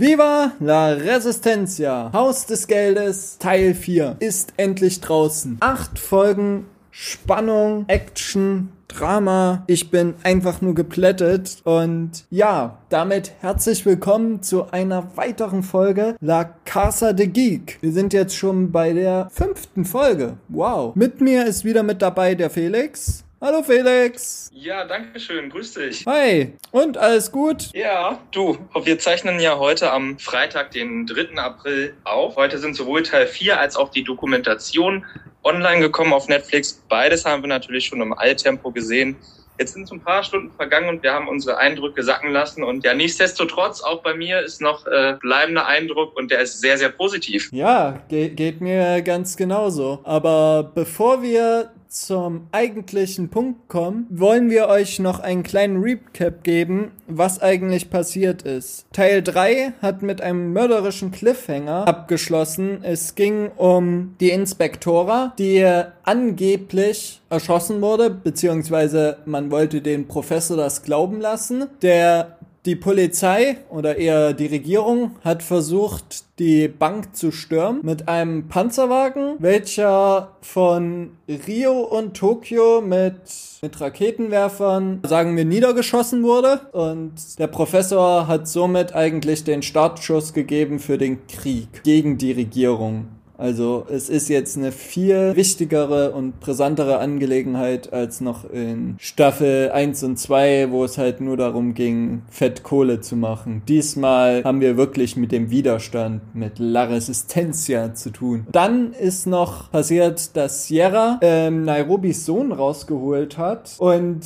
Viva la Resistencia! Haus des Geldes, Teil 4, ist endlich draußen. Acht Folgen Spannung, Action, Drama. Ich bin einfach nur geplättet. Und ja, damit herzlich willkommen zu einer weiteren Folge La Casa de Geek. Wir sind jetzt schon bei der fünften Folge. Wow. Mit mir ist wieder mit dabei der Felix. Hallo Felix. Ja, danke schön. Grüß dich. Hi. Und alles gut? Ja, du. Wir zeichnen ja heute am Freitag, den 3. April auf. Heute sind sowohl Teil 4 als auch die Dokumentation online gekommen auf Netflix. Beides haben wir natürlich schon im Alltempo gesehen. Jetzt sind so ein paar Stunden vergangen und wir haben unsere Eindrücke sacken lassen. Und ja, nichtsdestotrotz, auch bei mir ist noch äh, bleibender Eindruck und der ist sehr, sehr positiv. Ja, ge geht mir ganz genauso. Aber bevor wir zum eigentlichen Punkt kommen, wollen wir euch noch einen kleinen Recap geben, was eigentlich passiert ist. Teil 3 hat mit einem mörderischen Cliffhanger abgeschlossen. Es ging um die Inspektora, die angeblich erschossen wurde, beziehungsweise man wollte den Professor das glauben lassen. Der die Polizei oder eher die Regierung hat versucht, die Bank zu stürmen mit einem Panzerwagen, welcher von Rio und Tokio mit, mit Raketenwerfern, sagen wir, niedergeschossen wurde. Und der Professor hat somit eigentlich den Startschuss gegeben für den Krieg gegen die Regierung. Also es ist jetzt eine viel wichtigere und brisantere Angelegenheit als noch in Staffel 1 und 2, wo es halt nur darum ging, Fettkohle zu machen. Diesmal haben wir wirklich mit dem Widerstand, mit La Resistencia zu tun. Dann ist noch passiert, dass Sierra ähm, Nairobis Sohn rausgeholt hat und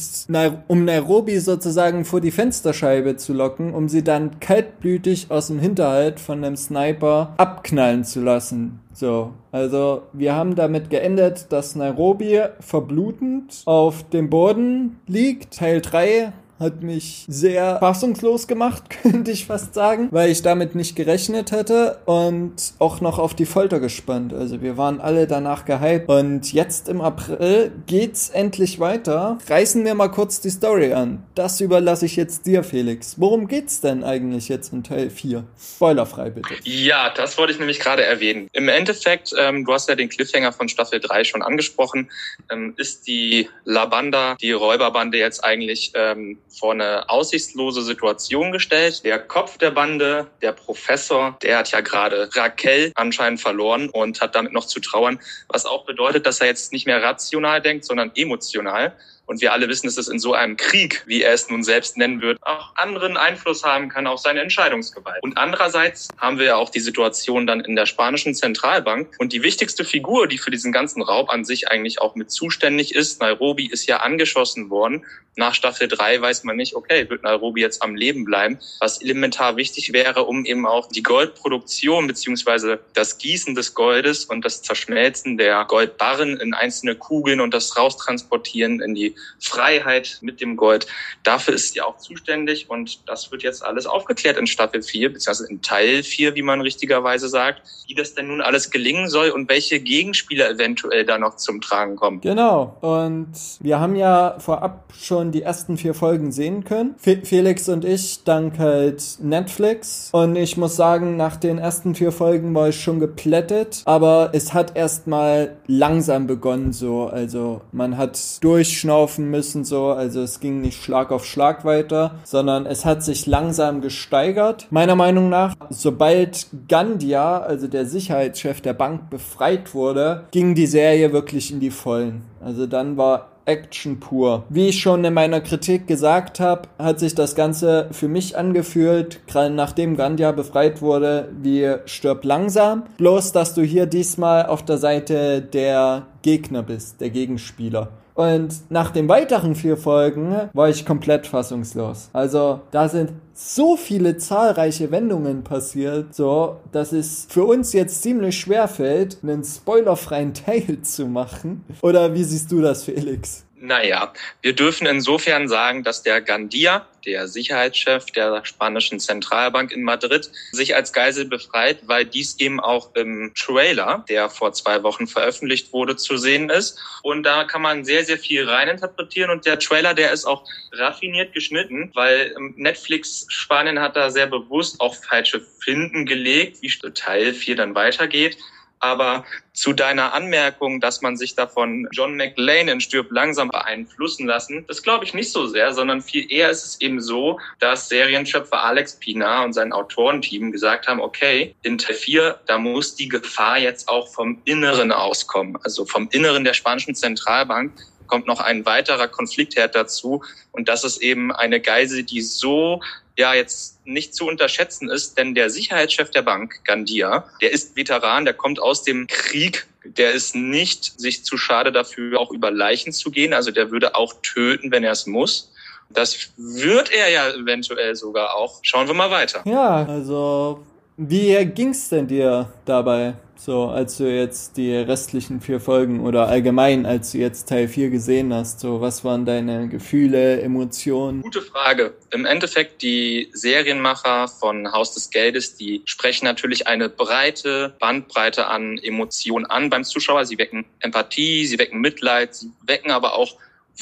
um Nairobi sozusagen vor die Fensterscheibe zu locken, um sie dann kaltblütig aus dem Hinterhalt von einem Sniper abknallen zu lassen. So, also wir haben damit geendet, dass Nairobi verblutend auf dem Boden liegt. Teil 3 hat mich sehr fassungslos gemacht, könnte ich fast sagen, weil ich damit nicht gerechnet hätte und auch noch auf die Folter gespannt. Also wir waren alle danach gehypt und jetzt im April geht's endlich weiter. Reißen wir mal kurz die Story an. Das überlasse ich jetzt dir, Felix. Worum geht's denn eigentlich jetzt in Teil 4? Spoilerfrei bitte. Ja, das wollte ich nämlich gerade erwähnen. Im Endeffekt, ähm, du hast ja den Cliffhanger von Staffel 3 schon angesprochen, ähm, ist die La Banda, die Räuberbande jetzt eigentlich ähm, vor eine aussichtslose Situation gestellt. Der Kopf der Bande, der Professor, der hat ja gerade Raquel anscheinend verloren und hat damit noch zu trauern, was auch bedeutet, dass er jetzt nicht mehr rational denkt, sondern emotional. Und wir alle wissen, dass es in so einem Krieg, wie er es nun selbst nennen wird, auch anderen Einfluss haben kann auf seine Entscheidungsgewalt. Und andererseits haben wir ja auch die Situation dann in der spanischen Zentralbank. Und die wichtigste Figur, die für diesen ganzen Raub an sich eigentlich auch mit zuständig ist, Nairobi, ist ja angeschossen worden. Nach Staffel 3 weiß man nicht, okay, wird Nairobi jetzt am Leben bleiben, was elementar wichtig wäre, um eben auch die Goldproduktion beziehungsweise das Gießen des Goldes und das Zerschmelzen der Goldbarren in einzelne Kugeln und das Raustransportieren in die Freiheit mit dem Gold. Dafür ist sie auch zuständig und das wird jetzt alles aufgeklärt in Staffel 4, beziehungsweise in Teil 4, wie man richtigerweise sagt, wie das denn nun alles gelingen soll und welche Gegenspieler eventuell da noch zum Tragen kommen. Genau. Und wir haben ja vorab schon die ersten vier Folgen sehen können. Fe Felix und ich dank halt Netflix. Und ich muss sagen, nach den ersten vier Folgen war ich schon geplättet. Aber es hat erstmal langsam begonnen so. Also man hat durchschnaufen laufen müssen, so. Also es ging nicht Schlag auf Schlag weiter, sondern es hat sich langsam gesteigert. Meiner Meinung nach, sobald Gandia, also der Sicherheitschef der Bank, befreit wurde, ging die Serie wirklich in die Vollen. Also dann war Action pur. Wie ich schon in meiner Kritik gesagt habe, hat sich das Ganze für mich angefühlt, gerade nachdem Gandia befreit wurde, wie stirb langsam. Bloß, dass du hier diesmal auf der Seite der Gegner bist, der Gegenspieler. Und nach den weiteren vier Folgen war ich komplett fassungslos. Also da sind so viele zahlreiche Wendungen passiert, so dass es für uns jetzt ziemlich schwer fällt, einen spoilerfreien Teil zu machen. Oder wie siehst du das, Felix? Naja, wir dürfen insofern sagen, dass der Gandia, der Sicherheitschef der spanischen Zentralbank in Madrid, sich als Geisel befreit, weil dies eben auch im Trailer, der vor zwei Wochen veröffentlicht wurde, zu sehen ist. Und da kann man sehr, sehr viel reininterpretieren. Und der Trailer, der ist auch raffiniert geschnitten, weil Netflix Spanien hat da sehr bewusst auch falsche Finden gelegt, wie Teil 4 dann weitergeht. Aber zu deiner Anmerkung, dass man sich davon John McLean in Stirb langsam beeinflussen lassen, das glaube ich nicht so sehr, sondern viel eher ist es eben so, dass Serienschöpfer Alex Pina und sein Autorenteam gesagt haben, okay, in Teil 4, da muss die Gefahr jetzt auch vom Inneren auskommen, also vom Inneren der spanischen Zentralbank kommt noch ein weiterer Konfliktherd dazu. Und das ist eben eine Geise, die so ja jetzt nicht zu unterschätzen ist, denn der Sicherheitschef der Bank, Gandia, der ist Veteran, der kommt aus dem Krieg, der ist nicht sich zu schade dafür, auch über Leichen zu gehen. Also der würde auch töten, wenn er es muss. Das wird er ja eventuell sogar auch. Schauen wir mal weiter. Ja, also wie ging's denn dir dabei? So, als du jetzt die restlichen vier Folgen oder allgemein, als du jetzt Teil 4 gesehen hast, so, was waren deine Gefühle, Emotionen? Gute Frage. Im Endeffekt, die Serienmacher von Haus des Geldes, die sprechen natürlich eine breite Bandbreite an Emotionen an beim Zuschauer. Sie wecken Empathie, sie wecken Mitleid, sie wecken aber auch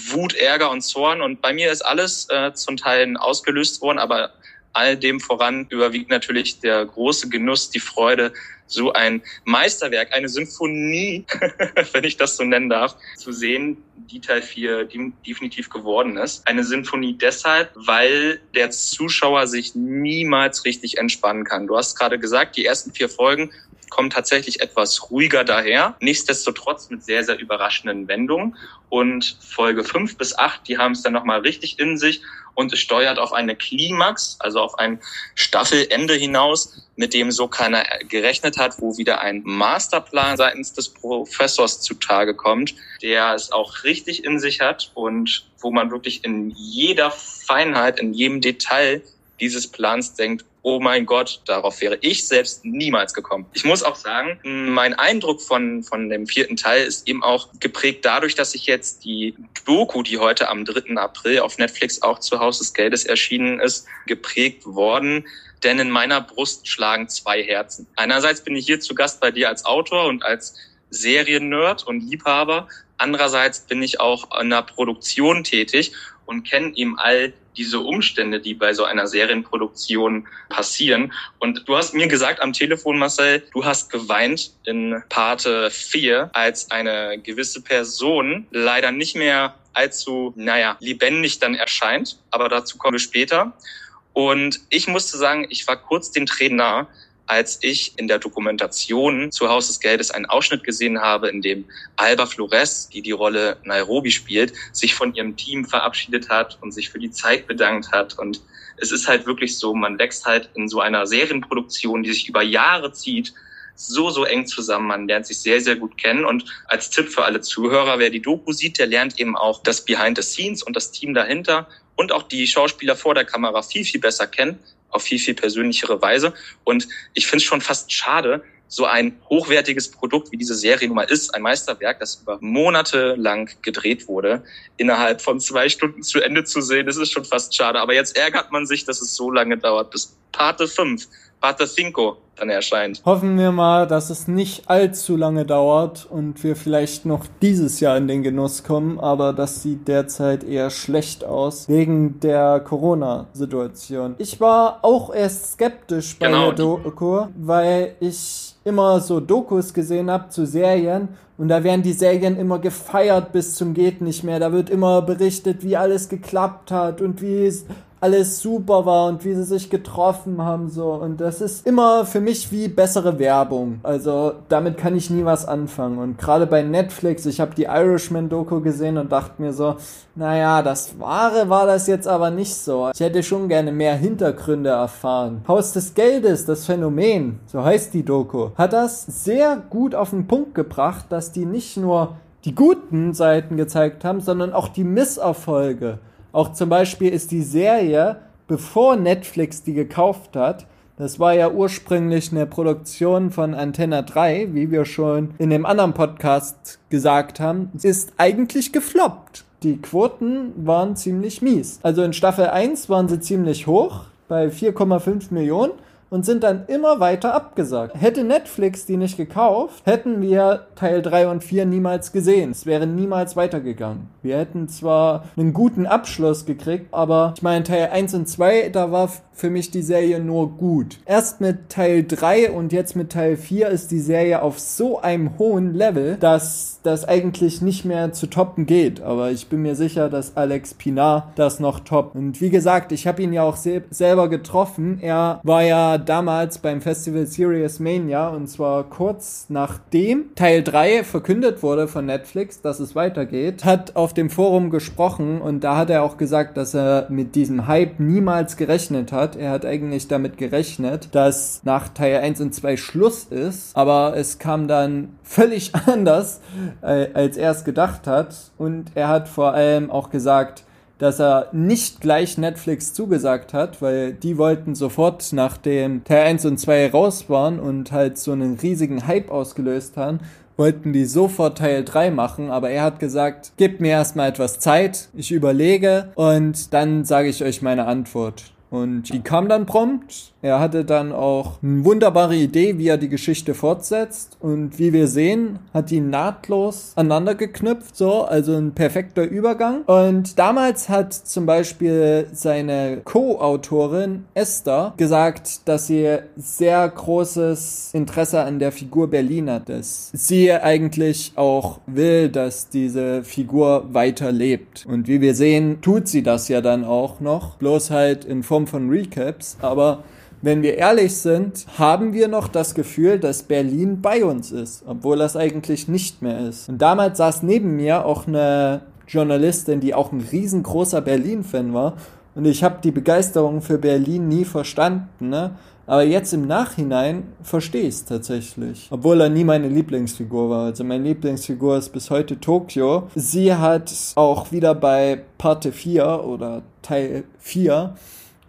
Wut, Ärger und Zorn. Und bei mir ist alles äh, zum Teil ausgelöst worden, aber all dem voran überwiegt natürlich der große Genuss, die Freude, so ein Meisterwerk, eine Symphonie, wenn ich das so nennen darf, zu sehen, die Teil 4 definitiv geworden ist. Eine Symphonie deshalb, weil der Zuschauer sich niemals richtig entspannen kann. Du hast gerade gesagt, die ersten vier Folgen kommen tatsächlich etwas ruhiger daher. Nichtsdestotrotz mit sehr, sehr überraschenden Wendungen. Und Folge 5 bis 8, die haben es dann nochmal richtig in sich und es steuert auf eine Klimax, also auf ein Staffelende hinaus, mit dem so keiner gerechnet hat, wo wieder ein Masterplan seitens des Professors zutage kommt, der es auch richtig in sich hat und wo man wirklich in jeder Feinheit, in jedem Detail dieses Plans denkt, oh mein Gott, darauf wäre ich selbst niemals gekommen. Ich muss auch sagen, mein Eindruck von, von dem vierten Teil ist eben auch geprägt dadurch, dass ich jetzt die Doku, die heute am 3. April auf Netflix auch zu Haus des Geldes erschienen ist, geprägt worden. Denn in meiner Brust schlagen zwei Herzen. Einerseits bin ich hier zu Gast bei dir als Autor und als Seriennerd und Liebhaber. Andererseits bin ich auch in der Produktion tätig und kenne eben all diese Umstände, die bei so einer Serienproduktion passieren. Und du hast mir gesagt am Telefon, Marcel, du hast geweint in Parte 4, als eine gewisse Person leider nicht mehr allzu, naja, lebendig dann erscheint. Aber dazu kommen wir später. Und ich musste sagen, ich war kurz Tränen nah, als ich in der Dokumentation zu Haus des Geldes einen Ausschnitt gesehen habe, in dem Alba Flores, die die Rolle Nairobi spielt, sich von ihrem Team verabschiedet hat und sich für die Zeit bedankt hat. Und es ist halt wirklich so, man wächst halt in so einer Serienproduktion, die sich über Jahre zieht, so, so eng zusammen. Man lernt sich sehr, sehr gut kennen. Und als Tipp für alle Zuhörer, wer die Doku sieht, der lernt eben auch das Behind the Scenes und das Team dahinter und auch die Schauspieler vor der Kamera viel, viel besser kennen, auf viel, viel persönlichere Weise. Und ich finde es schon fast schade, so ein hochwertiges Produkt wie diese Serie nun mal ist, ein Meisterwerk, das über Monate lang gedreht wurde, innerhalb von zwei Stunden zu Ende zu sehen, das ist schon fast schade. Aber jetzt ärgert man sich, dass es so lange dauert, bis Parte 5 Parte 5 dann erscheint. Hoffen wir mal, dass es nicht allzu lange dauert und wir vielleicht noch dieses Jahr in den Genuss kommen, aber das sieht derzeit eher schlecht aus wegen der Corona-Situation. Ich war auch erst skeptisch bei genau. der Doku, weil ich immer so Dokus gesehen habe zu Serien und da werden die Serien immer gefeiert bis zum geht nicht mehr. Da wird immer berichtet, wie alles geklappt hat und wie es alles super war und wie sie sich getroffen haben so und das ist immer für mich wie bessere Werbung. Also damit kann ich nie was anfangen und gerade bei Netflix, ich habe die Irishman Doku gesehen und dachte mir so, naja, das wahre war das jetzt aber nicht so. Ich hätte schon gerne mehr Hintergründe erfahren. Haus des Geldes, das Phänomen, so heißt die Doku, hat das sehr gut auf den Punkt gebracht, dass die nicht nur die guten Seiten gezeigt haben, sondern auch die Misserfolge. Auch zum Beispiel ist die Serie, bevor Netflix die gekauft hat, Das war ja ursprünglich eine Produktion von Antenna 3, wie wir schon in dem anderen Podcast gesagt haben, ist eigentlich gefloppt. Die Quoten waren ziemlich mies. Also in Staffel 1 waren sie ziemlich hoch, bei 4,5 Millionen und sind dann immer weiter abgesagt. Hätte Netflix die nicht gekauft, hätten wir Teil 3 und 4 niemals gesehen. Es wäre niemals weitergegangen. Wir hätten zwar einen guten Abschluss gekriegt, aber ich meine, Teil 1 und 2, da war für mich die Serie nur gut. Erst mit Teil 3 und jetzt mit Teil 4 ist die Serie auf so einem hohen Level, dass das eigentlich nicht mehr zu toppen geht. Aber ich bin mir sicher, dass Alex Pinar das noch toppt. Und wie gesagt, ich habe ihn ja auch se selber getroffen. Er war ja damals beim Festival Serious Mania und zwar kurz nachdem Teil 3 verkündet wurde von Netflix, dass es weitergeht, hat auf dem Forum gesprochen und da hat er auch gesagt, dass er mit diesem Hype niemals gerechnet hat. Er hat eigentlich damit gerechnet, dass nach Teil 1 und 2 Schluss ist, aber es kam dann völlig anders, äh, als er es gedacht hat und er hat vor allem auch gesagt, dass er nicht gleich Netflix zugesagt hat, weil die wollten sofort nachdem Teil 1 und 2 raus waren und halt so einen riesigen Hype ausgelöst haben, wollten die sofort Teil 3 machen, aber er hat gesagt, gebt mir erstmal etwas Zeit, ich überlege und dann sage ich euch meine Antwort. Und die kam dann prompt. Er hatte dann auch eine wunderbare Idee, wie er die Geschichte fortsetzt. Und wie wir sehen, hat die nahtlos aneinander geknüpft, so, also ein perfekter Übergang. Und damals hat zum Beispiel seine Co-Autorin Esther gesagt, dass sie sehr großes Interesse an der Figur Berlin hat, dass sie eigentlich auch will, dass diese Figur weiterlebt. Und wie wir sehen, tut sie das ja dann auch noch, bloß halt in Form von Recaps, aber wenn wir ehrlich sind, haben wir noch das Gefühl, dass Berlin bei uns ist, obwohl das eigentlich nicht mehr ist. Und damals saß neben mir auch eine Journalistin, die auch ein riesengroßer Berlin-Fan war. Und ich habe die Begeisterung für Berlin nie verstanden. Ne? Aber jetzt im Nachhinein verstehe ich es tatsächlich. Obwohl er nie meine Lieblingsfigur war. Also meine Lieblingsfigur ist bis heute Tokio. Sie hat auch wieder bei Parte 4 oder Teil 4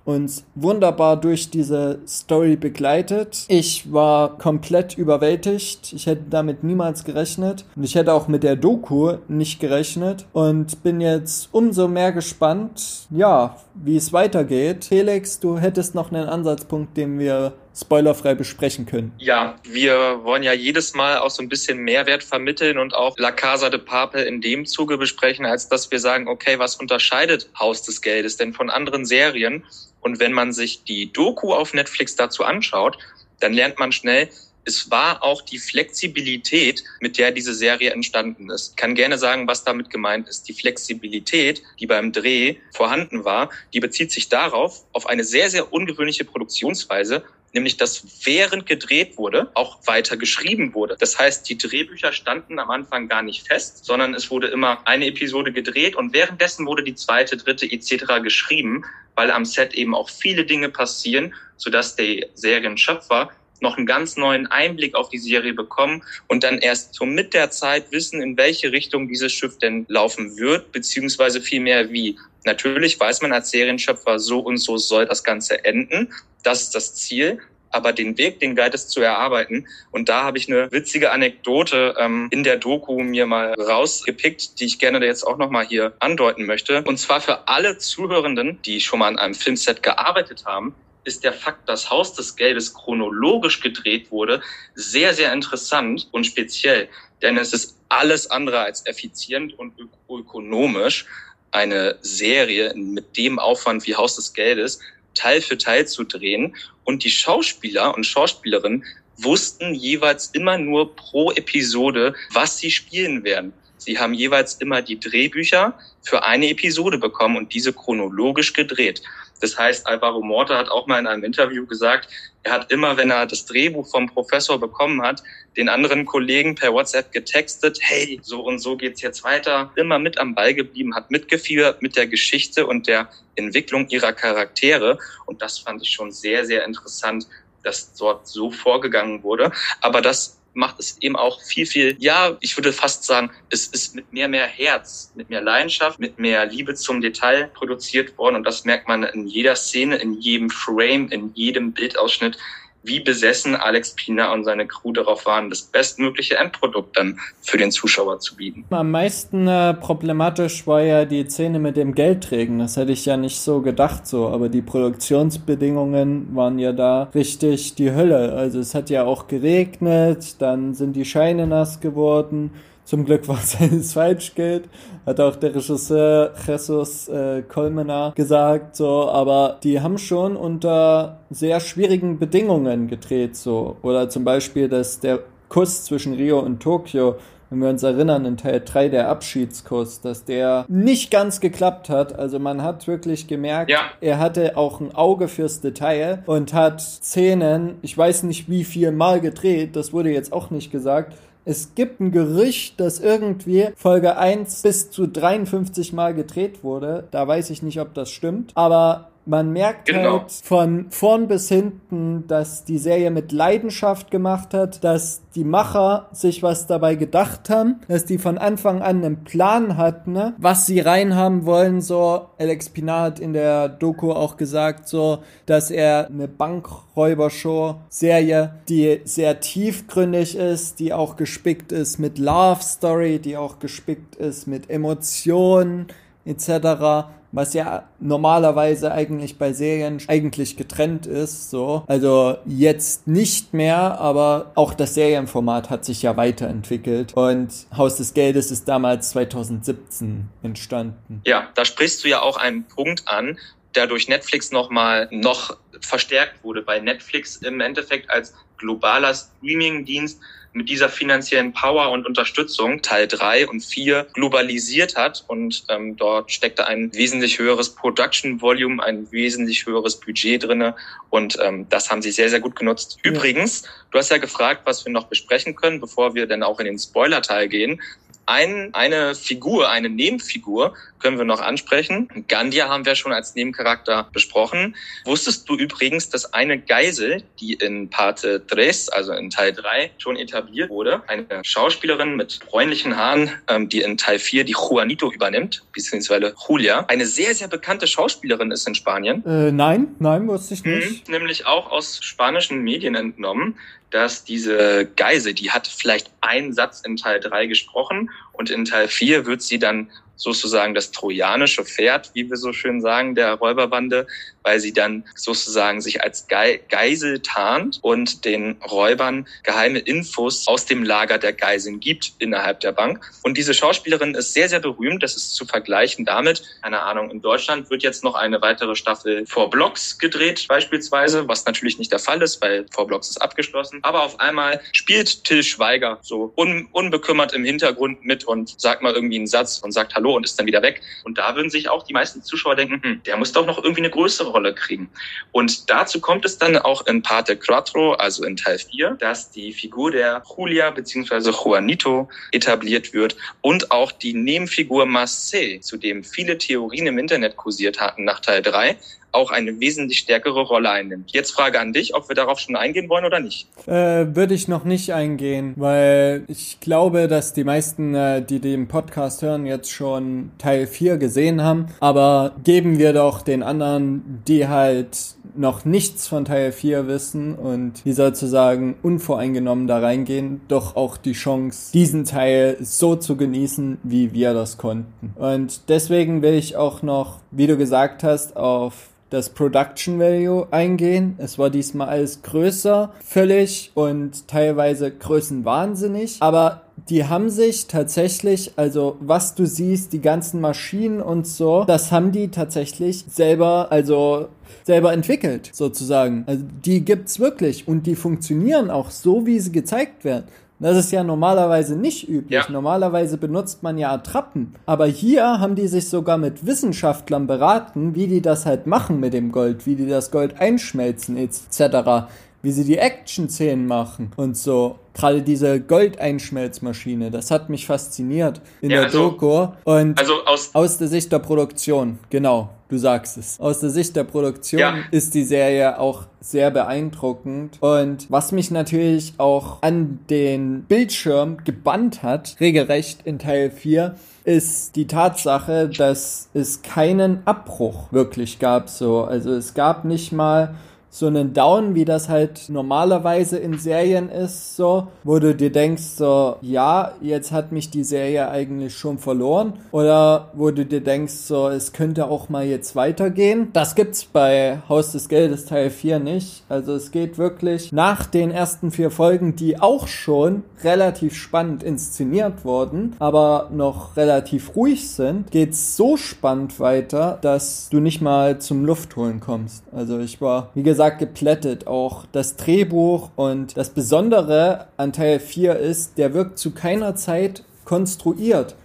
uns wunderbar durch diese Story begleitet. Ich war komplett überwältigt. Ich hätte damit niemals gerechnet. Und ich hätte auch mit der Doku nicht gerechnet. Und bin jetzt umso mehr gespannt, ja, wie es weitergeht. Felix, du hättest noch einen Ansatzpunkt, den wir spoilerfrei besprechen können. Ja, wir wollen ja jedes Mal auch so ein bisschen Mehrwert vermitteln und auch La Casa de Papel in dem Zuge besprechen, als dass wir sagen, okay, was unterscheidet Haus des Geldes denn von anderen Serien? Und wenn man sich die Doku auf Netflix dazu anschaut, dann lernt man schnell, es war auch die Flexibilität, mit der diese Serie entstanden ist. Ich kann gerne sagen, was damit gemeint ist. Die Flexibilität, die beim Dreh vorhanden war, die bezieht sich darauf, auf eine sehr, sehr ungewöhnliche Produktionsweise, nämlich dass während gedreht wurde, auch weiter geschrieben wurde. Das heißt, die Drehbücher standen am Anfang gar nicht fest, sondern es wurde immer eine Episode gedreht und währenddessen wurde die zweite, dritte etc. geschrieben, weil am Set eben auch viele Dinge passieren, sodass der Serienschöpfer noch einen ganz neuen Einblick auf die Serie bekommen und dann erst so mit der Zeit wissen, in welche Richtung dieses Schiff denn laufen wird, beziehungsweise vielmehr wie. Natürlich weiß man als Serienschöpfer, so und so soll das Ganze enden. Das ist das Ziel aber den Weg, den galt es zu erarbeiten. Und da habe ich eine witzige Anekdote ähm, in der Doku mir mal rausgepickt, die ich gerne jetzt auch nochmal hier andeuten möchte. Und zwar für alle Zuhörenden, die schon mal an einem Filmset gearbeitet haben, ist der Fakt, dass Haus des Geldes chronologisch gedreht wurde, sehr, sehr interessant und speziell. Denn es ist alles andere als effizient und ökonomisch, eine Serie mit dem Aufwand wie Haus des Geldes Teil für Teil zu drehen. Und die Schauspieler und Schauspielerinnen wussten jeweils immer nur pro Episode, was sie spielen werden. Sie haben jeweils immer die Drehbücher für eine Episode bekommen und diese chronologisch gedreht. Das heißt, Alvaro Morte hat auch mal in einem Interview gesagt, er hat immer, wenn er das Drehbuch vom Professor bekommen hat, den anderen Kollegen per WhatsApp getextet, hey, so und so geht's jetzt weiter, immer mit am Ball geblieben, hat mitgefiebert mit der Geschichte und der Entwicklung ihrer Charaktere. Und das fand ich schon sehr, sehr interessant, dass dort so vorgegangen wurde. Aber das macht es eben auch viel, viel, ja, ich würde fast sagen, es ist mit mehr, mehr Herz, mit mehr Leidenschaft, mit mehr Liebe zum Detail produziert worden. Und das merkt man in jeder Szene, in jedem Frame, in jedem Bildausschnitt wie besessen Alex Pina und seine Crew darauf waren, das bestmögliche Endprodukt dann für den Zuschauer zu bieten. Am meisten äh, problematisch war ja die Szene mit dem Geldträgen. Das hätte ich ja nicht so gedacht so, aber die Produktionsbedingungen waren ja da richtig die Hölle. Also es hat ja auch geregnet, dann sind die Scheine nass geworden zum Glück war es Falschgeld, hat auch der Regisseur Jesus äh, Colmenar gesagt, so, aber die haben schon unter sehr schwierigen Bedingungen gedreht, so. Oder zum Beispiel, dass der Kuss zwischen Rio und Tokio wenn wir uns erinnern, in Teil 3 der Abschiedskuss, dass der nicht ganz geklappt hat. Also man hat wirklich gemerkt, ja. er hatte auch ein Auge fürs Detail und hat Szenen, ich weiß nicht wie viel Mal gedreht, das wurde jetzt auch nicht gesagt, es gibt ein Gerücht, dass irgendwie Folge 1 bis zu 53 Mal gedreht wurde. Da weiß ich nicht, ob das stimmt. Aber man merkt genau. halt von vorn bis hinten, dass die Serie mit Leidenschaft gemacht hat, dass die Macher sich was dabei gedacht haben, dass die von Anfang an einen Plan hatten, ne? was sie reinhaben wollen. So, Alex Pinar hat in der Doku auch gesagt, so, dass er eine Bankräubershow-Serie, die sehr tiefgründig ist, die auch gespickt ist mit Love Story, die auch gespickt ist mit Emotionen etc was ja normalerweise eigentlich bei Serien eigentlich getrennt ist, so. Also jetzt nicht mehr, aber auch das Serienformat hat sich ja weiterentwickelt und Haus des Geldes ist damals 2017 entstanden. Ja, da sprichst du ja auch einen Punkt an, der durch Netflix nochmal noch verstärkt wurde, bei Netflix im Endeffekt als globaler Streaming-Dienst mit dieser finanziellen Power und Unterstützung Teil drei und vier globalisiert hat und ähm, dort steckte ein wesentlich höheres Production Volume, ein wesentlich höheres Budget drinne und ähm, das haben sie sehr, sehr gut genutzt. Übrigens, du hast ja gefragt, was wir noch besprechen können, bevor wir dann auch in den Spoiler-Teil gehen ein, eine Figur, eine Nebenfigur können wir noch ansprechen. Gandia haben wir schon als Nebencharakter besprochen. Wusstest du übrigens, dass eine Geisel, die in Parte 3, also in Teil 3, schon etabliert wurde, eine Schauspielerin mit bräunlichen Haaren, ähm, die in Teil 4 die Juanito übernimmt, beziehungsweise Julia, eine sehr, sehr bekannte Schauspielerin ist in Spanien? Äh, nein, nein, wusste ich nicht. Mhm, nämlich auch aus spanischen Medien entnommen dass diese Geise, die hat vielleicht einen Satz in Teil 3 gesprochen und in Teil 4 wird sie dann sozusagen das trojanische Pferd, wie wir so schön sagen, der Räuberbande, weil sie dann sozusagen sich als Geisel tarnt und den Räubern geheime Infos aus dem Lager der Geiseln gibt innerhalb der Bank. Und diese Schauspielerin ist sehr, sehr berühmt. Das ist zu vergleichen damit. Keine Ahnung, in Deutschland wird jetzt noch eine weitere Staffel vor Blocks gedreht, beispielsweise, was natürlich nicht der Fall ist, weil vor Blocks ist abgeschlossen. Aber auf einmal spielt Till Schweiger so un unbekümmert im Hintergrund mit und sagt mal irgendwie einen Satz und sagt Hallo und ist dann wieder weg. Und da würden sich auch die meisten Zuschauer denken, hm, der muss doch noch irgendwie eine größere Rolle kriegen. Und dazu kommt es dann auch in Parte Quattro, also in Teil 4, dass die Figur der Julia bzw. Juanito etabliert wird und auch die Nebenfigur Marseille, zu dem viele Theorien im Internet kursiert hatten nach Teil 3, auch eine wesentlich stärkere Rolle einnimmt. Jetzt Frage an dich, ob wir darauf schon eingehen wollen oder nicht. Äh, Würde ich noch nicht eingehen, weil ich glaube, dass die meisten, äh, die den Podcast hören, jetzt schon Teil 4 gesehen haben. Aber geben wir doch den anderen, die halt noch nichts von Teil 4 wissen und die sozusagen unvoreingenommen da reingehen, doch auch die Chance, diesen Teil so zu genießen, wie wir das konnten. Und deswegen will ich auch noch, wie du gesagt hast, auf das Production Value eingehen. Es war diesmal alles größer, völlig und teilweise größenwahnsinnig, aber die haben sich tatsächlich, also was du siehst, die ganzen Maschinen und so, das haben die tatsächlich selber, also selber entwickelt, sozusagen. Also die gibt's wirklich und die funktionieren auch so, wie sie gezeigt werden. Das ist ja normalerweise nicht üblich. Ja. Normalerweise benutzt man ja Attrappen. Aber hier haben die sich sogar mit Wissenschaftlern beraten, wie die das halt machen mit dem Gold, wie die das Gold einschmelzen etc. Wie sie die Action-Szenen machen und so. Gerade diese Goldeinschmelzmaschine, das hat mich fasziniert in ja, der also, Doku. Und also aus, aus der Sicht der Produktion, genau. Du sagst es. Aus der Sicht der Produktion ja. ist die Serie auch sehr beeindruckend. Und was mich natürlich auch an den Bildschirm gebannt hat, regelrecht in Teil 4, ist die Tatsache, dass es keinen Abbruch wirklich gab. So, also es gab nicht mal so einen Down, wie das halt normalerweise in Serien ist, so, wo du dir denkst, so, ja, jetzt hat mich die Serie eigentlich schon verloren. Oder wo du dir denkst, so, es könnte auch mal jetzt weitergehen. Das gibt's bei Haus des Geldes Teil 4 nicht. Also es geht wirklich nach den ersten vier Folgen, die auch schon relativ spannend inszeniert wurden, aber noch relativ ruhig sind, geht's so spannend weiter, dass du nicht mal zum Luftholen kommst. Also ich war, wie gesagt, gesagt, geplättet. Auch das Drehbuch und das Besondere an Teil 4 ist, der wirkt zu keiner Zeit konstruiert.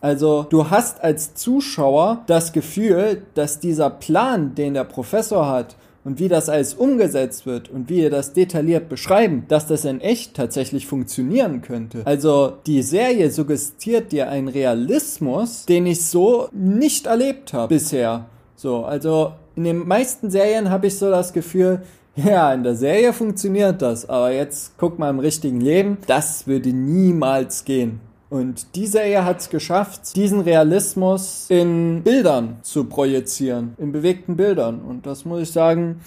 Also du hast als Zuschauer das Gefühl, dass dieser Plan, den der Professor hat, und wie das alles umgesetzt wird und wie ihr das detailliert beschreiben, dass das in echt tatsächlich funktionieren könnte. Also die Serie suggestiert dir einen Realismus, den ich so nicht erlebt habe bisher. So, also in den meisten Serien habe ich so das Gefühl, ja, in der Serie funktioniert das, aber jetzt guck mal im richtigen Leben, das würde niemals gehen. Und die Serie hat es geschafft, diesen Realismus in Bildern zu projizieren, in bewegten Bildern. Und das muss ich sagen,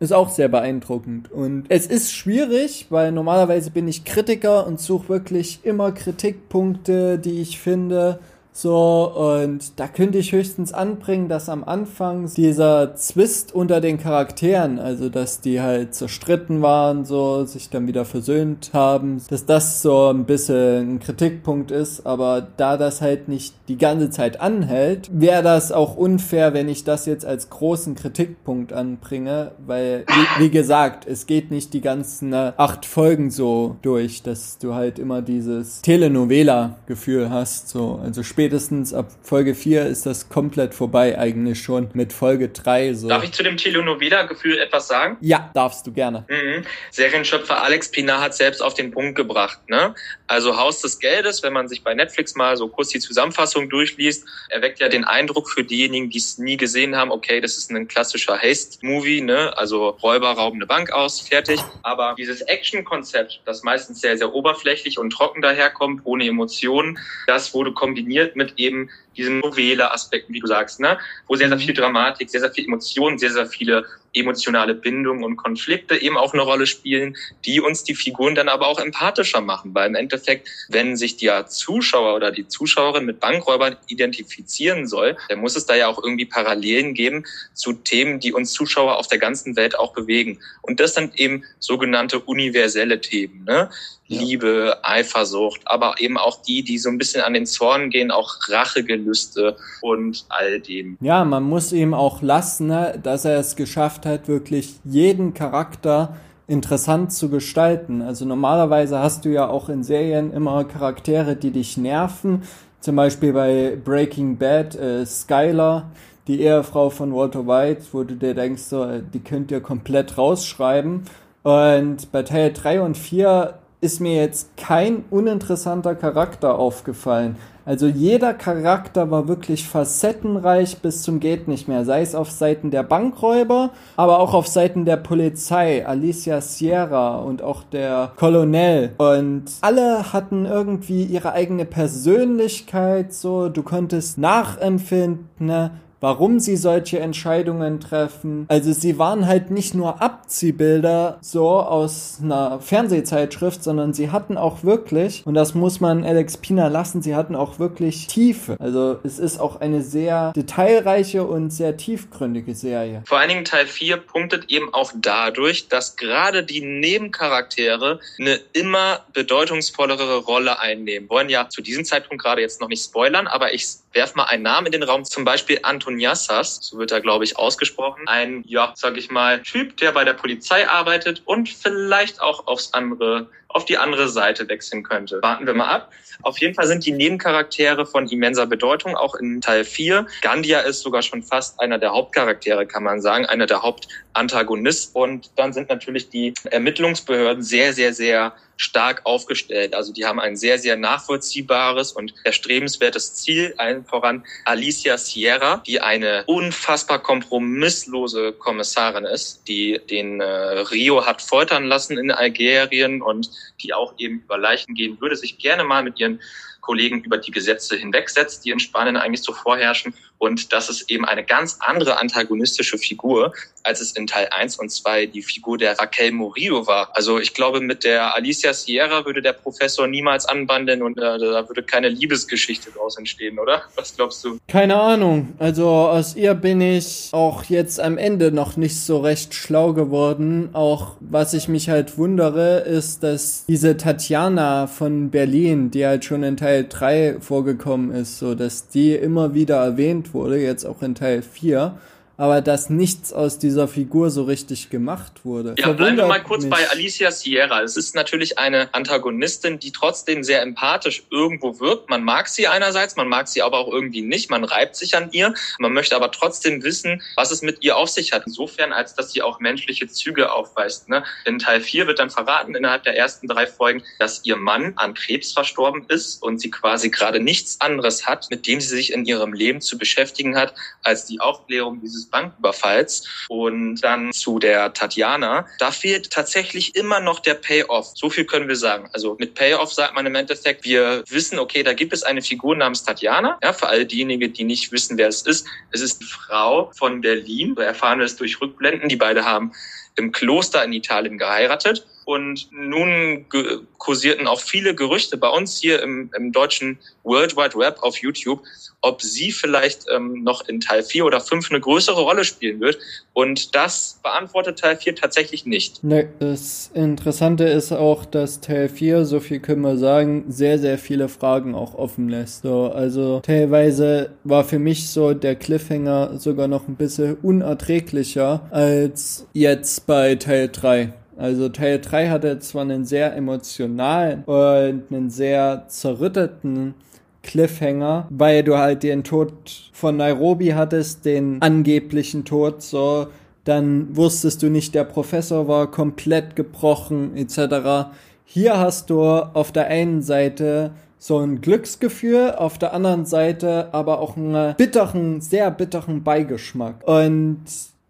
ist auch sehr beeindruckend. Und es ist schwierig, weil normalerweise bin ich Kritiker und suche wirklich immer Kritikpunkte, die ich finde, so, und da könnte ich höchstens anbringen, dass am Anfang dieser Zwist unter den Charakteren, also dass die halt zerstritten waren, so, sich dann wieder versöhnt haben, dass das so ein bisschen ein Kritikpunkt ist, aber da das halt nicht die ganze Zeit anhält, wäre das auch unfair, wenn ich das jetzt als großen Kritikpunkt anbringe, weil, wie, wie gesagt, es geht nicht die ganzen acht Folgen so durch, dass du halt immer dieses Telenovela-Gefühl hast, so, also später spätestens ab Folge 4 ist das komplett vorbei eigentlich schon mit Folge 3. So. Darf ich zu dem Telenovela-Gefühl etwas sagen? Ja, darfst du gerne. Mhm. Serienschöpfer Alex Pina hat selbst auf den Punkt gebracht. Ne? Also Haus des Geldes, wenn man sich bei Netflix mal so kurz die Zusammenfassung durchliest, erweckt ja den Eindruck für diejenigen, die es nie gesehen haben, okay, das ist ein klassischer Haste-Movie, ne? also Räuber rauben eine Bank aus, fertig. Aber dieses Action-Konzept, das meistens sehr, sehr oberflächlich und trocken daherkommt, ohne Emotionen, das wurde kombiniert mit eben diesen Novele-Aspekten, wie du sagst, ne? wo sehr, sehr viel Dramatik, sehr, sehr viel Emotionen, sehr, sehr viele emotionale Bindungen und Konflikte eben auch eine Rolle spielen, die uns die Figuren dann aber auch empathischer machen. Weil im Endeffekt, wenn sich der Zuschauer oder die Zuschauerin mit Bankräubern identifizieren soll, dann muss es da ja auch irgendwie Parallelen geben zu Themen, die uns Zuschauer auf der ganzen Welt auch bewegen. Und das sind eben sogenannte universelle Themen. Ne? Ja. Liebe, Eifersucht, aber eben auch die, die so ein bisschen an den Zorn gehen, auch Rachegelüste und all dem. Ja, man muss ihm auch lassen, ne, dass er es geschafft hat, wirklich jeden Charakter interessant zu gestalten. Also normalerweise hast du ja auch in Serien immer Charaktere, die dich nerven. Zum Beispiel bei Breaking Bad äh, Skylar, die Ehefrau von Walter White, wo du dir denkst, so, äh, die könnt ihr komplett rausschreiben. Und bei Teil 3 und 4 ist mir jetzt kein uninteressanter Charakter aufgefallen. Also jeder Charakter war wirklich facettenreich bis zum geht nicht mehr. Sei es auf Seiten der Bankräuber, aber auch auf Seiten der Polizei. Alicia Sierra und auch der Colonel. Und alle hatten irgendwie ihre eigene Persönlichkeit. So, du konntest nachempfinden, ne? Warum sie solche Entscheidungen treffen. Also sie waren halt nicht nur Abziehbilder so aus einer Fernsehzeitschrift, sondern sie hatten auch wirklich, und das muss man Alex Pina lassen, sie hatten auch wirklich Tiefe. Also es ist auch eine sehr detailreiche und sehr tiefgründige Serie. Vor allen Dingen Teil 4 punktet eben auch dadurch, dass gerade die Nebencharaktere eine immer bedeutungsvollere Rolle einnehmen. Wollen ja zu diesem Zeitpunkt gerade jetzt noch nicht spoilern, aber ich werf mal einen Namen in den Raum, zum Beispiel Anton Yassas, so wird er, glaube ich, ausgesprochen. Ein, ja, sag ich mal, Typ, der bei der Polizei arbeitet und vielleicht auch aufs andere auf die andere Seite wechseln könnte. Warten wir mal ab. Auf jeden Fall sind die Nebencharaktere von immenser Bedeutung, auch in Teil 4. Gandia ist sogar schon fast einer der Hauptcharaktere, kann man sagen, einer der Hauptantagonisten. Und dann sind natürlich die Ermittlungsbehörden sehr, sehr, sehr stark aufgestellt. Also die haben ein sehr, sehr nachvollziehbares und erstrebenswertes Ziel, allen voran Alicia Sierra, die eine unfassbar kompromisslose Kommissarin ist, die den äh, Rio hat foltern lassen in Algerien und die auch eben über Leichen gehen würde, sich gerne mal mit ihren Kollegen über die Gesetze hinwegsetzt, die in Spanien eigentlich so vorherrschen. Und das ist eben eine ganz andere antagonistische Figur, als es in Teil 1 und 2 die Figur der Raquel Murillo war. Also ich glaube, mit der Alicia Sierra würde der Professor niemals anbandeln und äh, da würde keine Liebesgeschichte draus entstehen, oder? Was glaubst du? Keine Ahnung. Also aus ihr bin ich auch jetzt am Ende noch nicht so recht schlau geworden. Auch was ich mich halt wundere, ist, dass diese Tatjana von Berlin, die halt schon in Teil 3 vorgekommen ist, so dass die immer wieder erwähnt wurde, jetzt auch in Teil 4 aber dass nichts aus dieser Figur so richtig gemacht wurde. Ja, bleiben wir mal kurz mich. bei Alicia Sierra. Es ist natürlich eine Antagonistin, die trotzdem sehr empathisch irgendwo wirkt. Man mag sie einerseits, man mag sie aber auch irgendwie nicht. Man reibt sich an ihr. Man möchte aber trotzdem wissen, was es mit ihr auf sich hat. Insofern, als dass sie auch menschliche Züge aufweist. Ne? In Teil 4 wird dann verraten, innerhalb der ersten drei Folgen, dass ihr Mann an Krebs verstorben ist und sie quasi gerade nichts anderes hat, mit dem sie sich in ihrem Leben zu beschäftigen hat, als die Aufklärung dieses Banküberfalls. Und dann zu der Tatjana. Da fehlt tatsächlich immer noch der Payoff. So viel können wir sagen. Also mit Payoff sagt man im Endeffekt, wir wissen, okay, da gibt es eine Figur namens Tatjana. Ja, für all diejenigen, die nicht wissen, wer es ist. Es ist die Frau von Berlin. Wir erfahren es durch Rückblenden. Die beide haben im Kloster in Italien geheiratet. Und nun kursierten auch viele Gerüchte bei uns hier im, im deutschen World Wide Web auf YouTube, ob sie vielleicht ähm, noch in Teil 4 oder 5 eine größere Rolle spielen wird. Und das beantwortet Teil 4 tatsächlich nicht. Ne, das Interessante ist auch, dass Teil 4, so viel können wir sagen, sehr, sehr viele Fragen auch offen lässt. So, also teilweise war für mich so der Cliffhanger sogar noch ein bisschen unerträglicher als jetzt bei Teil 3. Also Teil 3 hatte zwar einen sehr emotionalen und einen sehr zerrütteten Cliffhanger, weil du halt den Tod von Nairobi hattest, den angeblichen Tod, so, dann wusstest du nicht, der Professor war komplett gebrochen, etc. Hier hast du auf der einen Seite so ein Glücksgefühl, auf der anderen Seite aber auch einen bitteren, sehr bitteren Beigeschmack. Und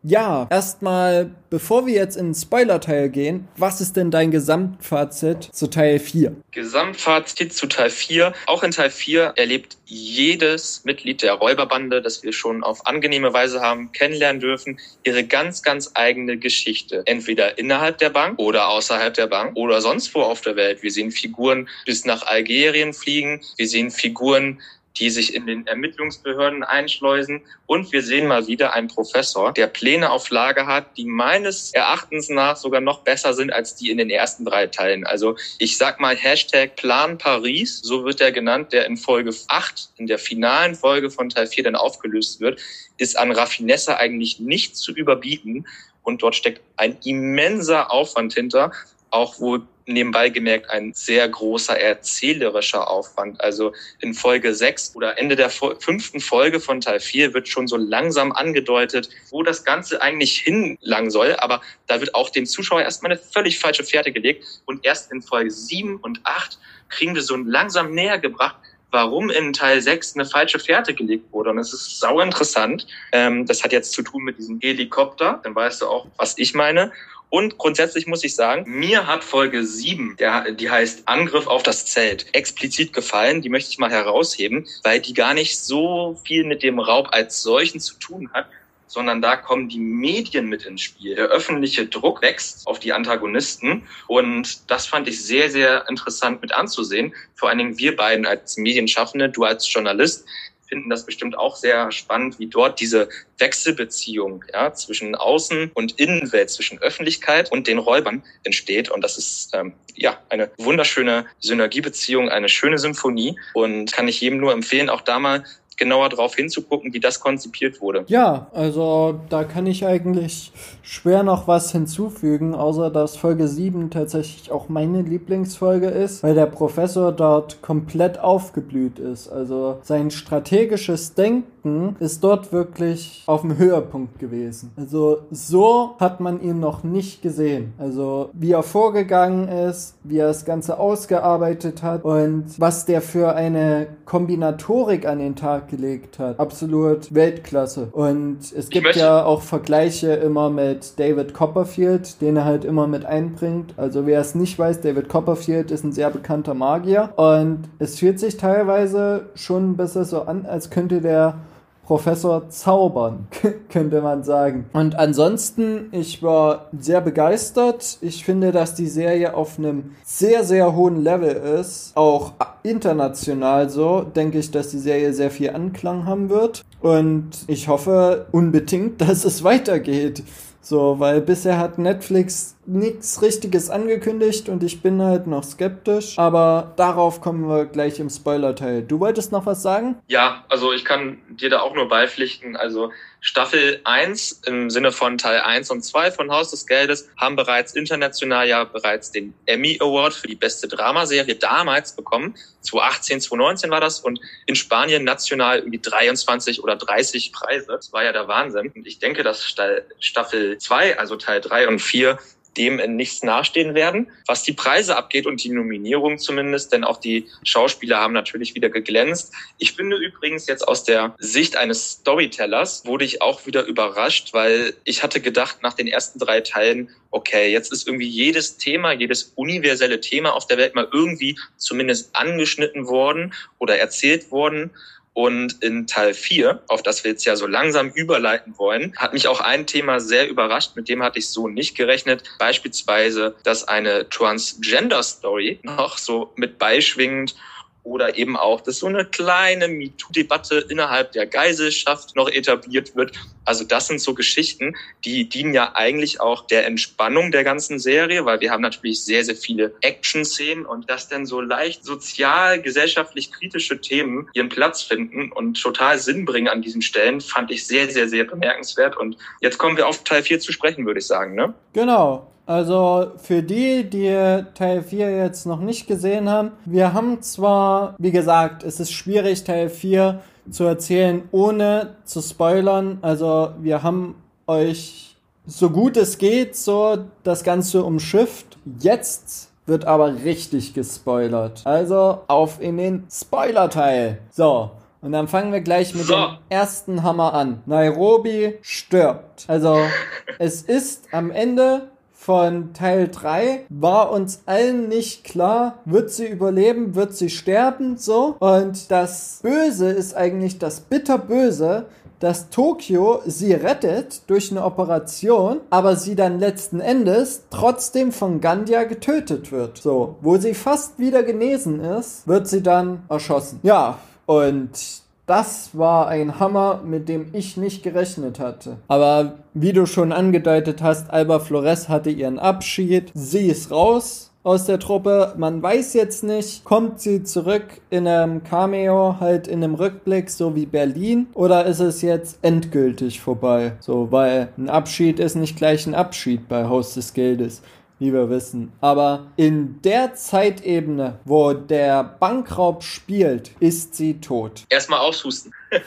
ja, erstmal, bevor wir jetzt in den Spoiler-Teil gehen, was ist denn dein Gesamtfazit zu Teil 4? Gesamtfazit zu Teil 4. Auch in Teil 4 erlebt jedes Mitglied der Räuberbande, das wir schon auf angenehme Weise haben kennenlernen dürfen, ihre ganz, ganz eigene Geschichte. Entweder innerhalb der Bank oder außerhalb der Bank oder sonst wo auf der Welt. Wir sehen Figuren bis nach Algerien fliegen. Wir sehen Figuren, die sich in den Ermittlungsbehörden einschleusen. Und wir sehen mal wieder einen Professor, der Pläne auf Lage hat, die meines Erachtens nach sogar noch besser sind als die in den ersten drei Teilen. Also ich sag mal Hashtag Plan Paris, so wird er genannt, der in Folge 8, in der finalen Folge von Teil 4 dann aufgelöst wird, ist an Raffinesse eigentlich nicht zu überbieten. Und dort steckt ein immenser Aufwand hinter, auch wo nebenbei gemerkt ein sehr großer erzählerischer Aufwand. Also in Folge 6 oder Ende der fünften Folge von Teil 4 wird schon so langsam angedeutet, wo das Ganze eigentlich hinlangen soll. Aber da wird auch dem Zuschauer erstmal eine völlig falsche Fährte gelegt. Und erst in Folge 7 und 8 kriegen wir so langsam näher gebracht, warum in Teil 6 eine falsche Fährte gelegt wurde. Und es ist sau interessant. Ähm, das hat jetzt zu tun mit diesem Helikopter. Dann weißt du auch, was ich meine. Und grundsätzlich muss ich sagen, mir hat Folge 7, der, die heißt Angriff auf das Zelt, explizit gefallen. Die möchte ich mal herausheben, weil die gar nicht so viel mit dem Raub als solchen zu tun hat, sondern da kommen die Medien mit ins Spiel. Der öffentliche Druck wächst auf die Antagonisten und das fand ich sehr, sehr interessant mit anzusehen. Vor allen Dingen wir beiden als Medienschaffende, du als Journalist, finden das bestimmt auch sehr spannend, wie dort diese Wechselbeziehung ja, zwischen Außen- und Innenwelt, zwischen Öffentlichkeit und den Räubern entsteht. Und das ist ähm, ja eine wunderschöne Synergiebeziehung, eine schöne Symphonie und kann ich jedem nur empfehlen, auch da mal genauer drauf hinzugucken, wie das konzipiert wurde. Ja, also da kann ich eigentlich schwer noch was hinzufügen, außer dass Folge 7 tatsächlich auch meine Lieblingsfolge ist, weil der Professor dort komplett aufgeblüht ist. Also sein strategisches Denken ist dort wirklich auf dem Höhepunkt gewesen. Also so hat man ihn noch nicht gesehen. Also wie er vorgegangen ist, wie er das Ganze ausgearbeitet hat und was der für eine Kombinatorik an den Tag gelegt hat. Absolut Weltklasse. Und es gibt ja auch Vergleiche immer mit David Copperfield, den er halt immer mit einbringt. Also wer es nicht weiß, David Copperfield ist ein sehr bekannter Magier und es fühlt sich teilweise schon ein bisschen so an, als könnte der Professor zaubern, könnte man sagen. Und ansonsten, ich war sehr begeistert. Ich finde, dass die Serie auf einem sehr, sehr hohen Level ist. Auch international so, denke ich, dass die Serie sehr viel Anklang haben wird. Und ich hoffe unbedingt, dass es weitergeht. So, weil bisher hat Netflix nichts Richtiges angekündigt und ich bin halt noch skeptisch. Aber darauf kommen wir gleich im Spoiler-Teil. Du wolltest noch was sagen? Ja, also ich kann dir da auch nur beipflichten. Also Staffel 1 im Sinne von Teil 1 und 2 von Haus des Geldes haben bereits international ja bereits den Emmy Award für die beste Dramaserie damals bekommen. 2018, 2019 war das und in Spanien national irgendwie 23 oder 30 Preise. Das war ja der Wahnsinn. Und ich denke, dass Staffel 2, also Teil 3 und 4, dem in nichts nachstehen werden, was die Preise abgeht und die Nominierung zumindest, denn auch die Schauspieler haben natürlich wieder geglänzt. Ich finde übrigens jetzt aus der Sicht eines Storytellers wurde ich auch wieder überrascht, weil ich hatte gedacht nach den ersten drei Teilen, okay, jetzt ist irgendwie jedes Thema, jedes universelle Thema auf der Welt mal irgendwie zumindest angeschnitten worden oder erzählt worden. Und in Teil 4, auf das wir jetzt ja so langsam überleiten wollen, hat mich auch ein Thema sehr überrascht, mit dem hatte ich so nicht gerechnet. Beispielsweise, dass eine Transgender-Story noch so mit beischwingend oder eben auch, dass so eine kleine MeToo-Debatte innerhalb der Geiselschaft noch etabliert wird. Also das sind so Geschichten, die dienen ja eigentlich auch der Entspannung der ganzen Serie, weil wir haben natürlich sehr, sehr viele Action-Szenen und dass dann so leicht sozial, gesellschaftlich kritische Themen ihren Platz finden und total Sinn bringen an diesen Stellen, fand ich sehr, sehr, sehr bemerkenswert. Und jetzt kommen wir auf Teil 4 zu sprechen, würde ich sagen, ne? Genau. Also für die, die Teil 4 jetzt noch nicht gesehen haben, wir haben zwar, wie gesagt, es ist schwierig, Teil 4 zu erzählen, ohne zu spoilern. Also wir haben euch so gut es geht so das Ganze umschifft. Jetzt wird aber richtig gespoilert. Also auf in den Spoiler-Teil. So, und dann fangen wir gleich mit so. dem ersten Hammer an. Nairobi stirbt. Also es ist am Ende von Teil 3 war uns allen nicht klar, wird sie überleben, wird sie sterben, so. Und das Böse ist eigentlich das Bitterböse, dass Tokio sie rettet durch eine Operation, aber sie dann letzten Endes trotzdem von Gandia getötet wird. So, wo sie fast wieder genesen ist, wird sie dann erschossen. Ja, und das war ein Hammer, mit dem ich nicht gerechnet hatte. Aber wie du schon angedeutet hast, Alba Flores hatte ihren Abschied. Sie ist raus aus der Truppe. Man weiß jetzt nicht, kommt sie zurück in einem Cameo, halt in einem Rückblick, so wie Berlin, oder ist es jetzt endgültig vorbei? So, weil ein Abschied ist nicht gleich ein Abschied bei Haus des Geldes wie wir wissen. Aber in der Zeitebene, wo der Bankraub spielt, ist sie tot. Erstmal aushusten.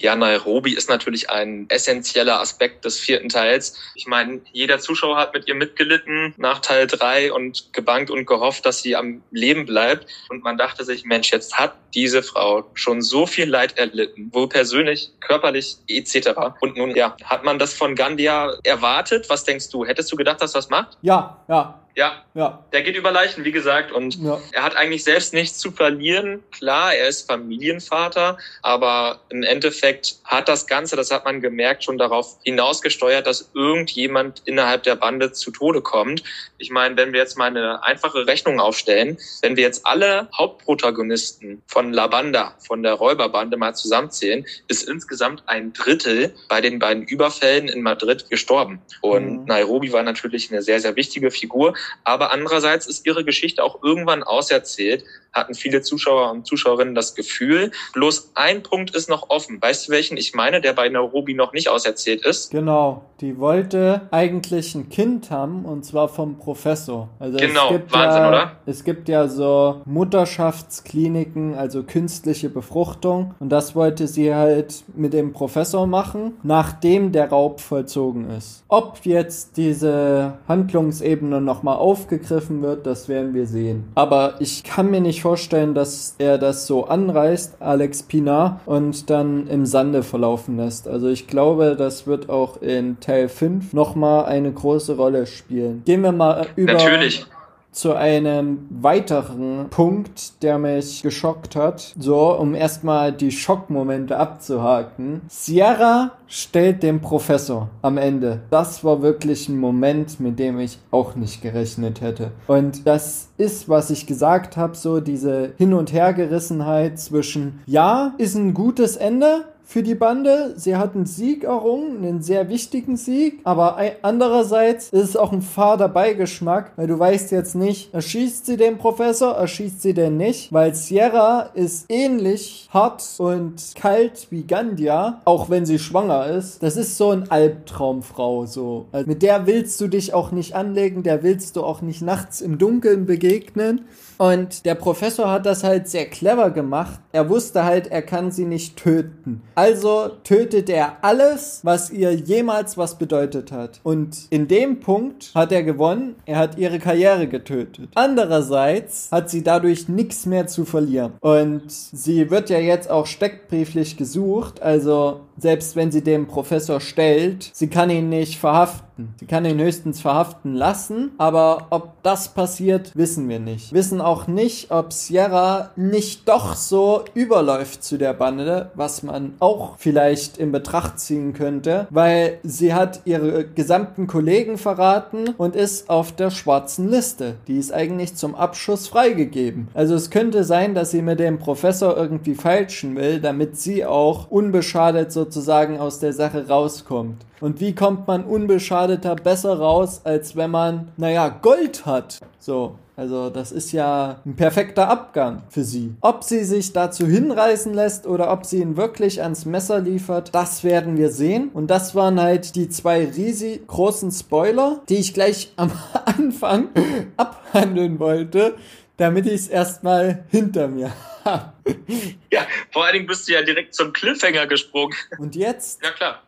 Ja, Nairobi ist natürlich ein essentieller Aspekt des vierten Teils. Ich meine, jeder Zuschauer hat mit ihr mitgelitten nach Teil drei und gebankt und gehofft, dass sie am Leben bleibt. Und man dachte sich, Mensch, jetzt hat diese Frau schon so viel Leid erlitten, wohl persönlich, körperlich etc. Und nun, ja, hat man das von Gandia erwartet? Was denkst du? Hättest du gedacht, dass das macht? Ja, ja, ja, ja. Der geht über Leichen, wie gesagt, und ja. er hat eigentlich selbst nichts zu verlieren. Klar, er ist Familienvater, aber im Endeffekt hat das Ganze, das hat man gemerkt, schon darauf hinausgesteuert, dass irgendjemand innerhalb der Bande zu Tode kommt. Ich meine, wenn wir jetzt mal eine einfache Rechnung aufstellen, wenn wir jetzt alle Hauptprotagonisten von La Banda, von der Räuberbande mal zusammenzählen, ist insgesamt ein Drittel bei den beiden Überfällen in Madrid gestorben. Und mhm. Nairobi war natürlich eine sehr, sehr wichtige Figur. Aber andererseits ist ihre Geschichte auch irgendwann auserzählt, hatten viele Zuschauer und Zuschauerinnen das Gefühl. Bloß ein Punkt ist noch offen. Weißt du welchen ich meine, der bei Nairobi noch nicht auserzählt ist? Genau, die wollte eigentlich ein Kind haben und zwar vom Professor. Also genau, Wahnsinn, ja, oder? Es gibt ja so Mutterschaftskliniken, also künstliche Befruchtung und das wollte sie halt mit dem Professor machen, nachdem der Raub vollzogen ist. Ob jetzt diese Handlungsebene nochmal aufgegriffen wird, das werden wir sehen. Aber ich kann mir nicht vorstellen, dass er das so anreißt, Alex Pinar, und dann im Sande verlaufen lässt. Also ich glaube, das wird auch in Teil 5 nochmal eine große Rolle spielen. Gehen wir mal über. Natürlich zu einem weiteren Punkt, der mich geschockt hat. So, um erstmal die Schockmomente abzuhaken. Sierra stellt den Professor am Ende. Das war wirklich ein Moment, mit dem ich auch nicht gerechnet hätte. Und das ist, was ich gesagt habe, so diese Hin- und Hergerissenheit zwischen, ja, ist ein gutes Ende, für die Bande. Sie hat einen Sieg errungen, einen sehr wichtigen Sieg, aber andererseits ist es auch ein fader Beigeschmack, weil du weißt jetzt nicht, erschießt sie den Professor, erschießt sie den nicht, weil Sierra ist ähnlich hart und kalt wie Gandia, auch wenn sie schwanger ist. Das ist so ein Albtraumfrau so. Also mit der willst du dich auch nicht anlegen, der willst du auch nicht nachts im Dunkeln begegnen. Und der Professor hat das halt sehr clever gemacht. Er wusste halt, er kann sie nicht töten. Also tötet er alles, was ihr jemals was bedeutet hat. Und in dem Punkt hat er gewonnen. Er hat ihre Karriere getötet. Andererseits hat sie dadurch nichts mehr zu verlieren. Und sie wird ja jetzt auch steckbrieflich gesucht. Also selbst wenn sie den Professor stellt, sie kann ihn nicht verhaften. Sie kann ihn höchstens verhaften lassen, aber ob das passiert, wissen wir nicht. Wissen auch nicht, ob Sierra nicht doch so überläuft zu der Bande, was man auch vielleicht in Betracht ziehen könnte, weil sie hat ihre gesamten Kollegen verraten und ist auf der schwarzen Liste. Die ist eigentlich zum Abschuss freigegeben. Also es könnte sein, dass sie mit dem Professor irgendwie feilschen will, damit sie auch unbeschadet so sozusagen aus der Sache rauskommt. Und wie kommt man unbeschadeter besser raus, als wenn man, naja, Gold hat? So. Also das ist ja ein perfekter Abgang für sie. Ob sie sich dazu hinreißen lässt oder ob sie ihn wirklich ans Messer liefert, das werden wir sehen. Und das waren halt die zwei riesig großen Spoiler, die ich gleich am Anfang abhandeln wollte, damit ich es erstmal hinter mir ja, vor allen Dingen bist du ja direkt zum Cliffhanger gesprungen. Und jetzt? Ja, klar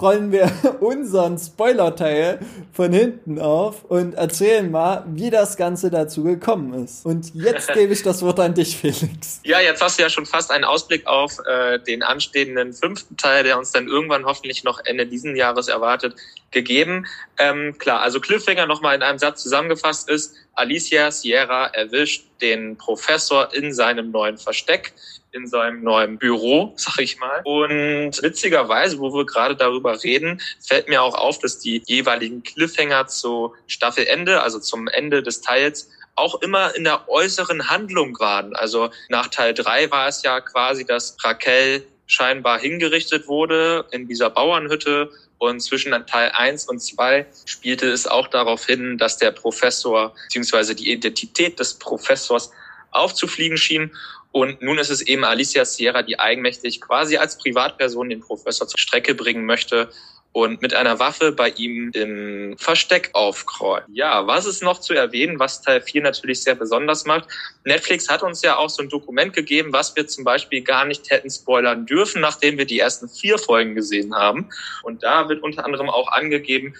rollen wir unseren Spoiler-Teil von hinten auf und erzählen mal, wie das Ganze dazu gekommen ist. Und jetzt gebe ich das Wort an dich, Felix. Ja, jetzt hast du ja schon fast einen Ausblick auf äh, den anstehenden fünften Teil, der uns dann irgendwann hoffentlich noch Ende diesen Jahres erwartet, gegeben. Ähm, klar, also Cliffhanger nochmal in einem Satz zusammengefasst ist, Alicia Sierra erwischt den Professor in seinem neuen Versteck, in seinem neuen Büro, sag ich mal. Und witzigerweise, wo wir gerade darüber reden, fällt mir auch auf, dass die jeweiligen Cliffhanger zu Staffelende, also zum Ende des Teils, auch immer in der äußeren Handlung waren. Also nach Teil drei war es ja quasi, dass Raquel scheinbar hingerichtet wurde in dieser Bauernhütte und zwischen Teil 1 und 2 spielte es auch darauf hin, dass der Professor bzw. die Identität des Professors aufzufliegen schien. Und nun ist es eben Alicia Sierra, die eigenmächtig quasi als Privatperson den Professor zur Strecke bringen möchte und mit einer Waffe bei ihm im Versteck aufkreuzt. Ja, was ist noch zu erwähnen, was Teil 4 natürlich sehr besonders macht? Netflix hat uns ja auch so ein Dokument gegeben, was wir zum Beispiel gar nicht hätten spoilern dürfen, nachdem wir die ersten vier Folgen gesehen haben. Und da wird unter anderem auch angegeben,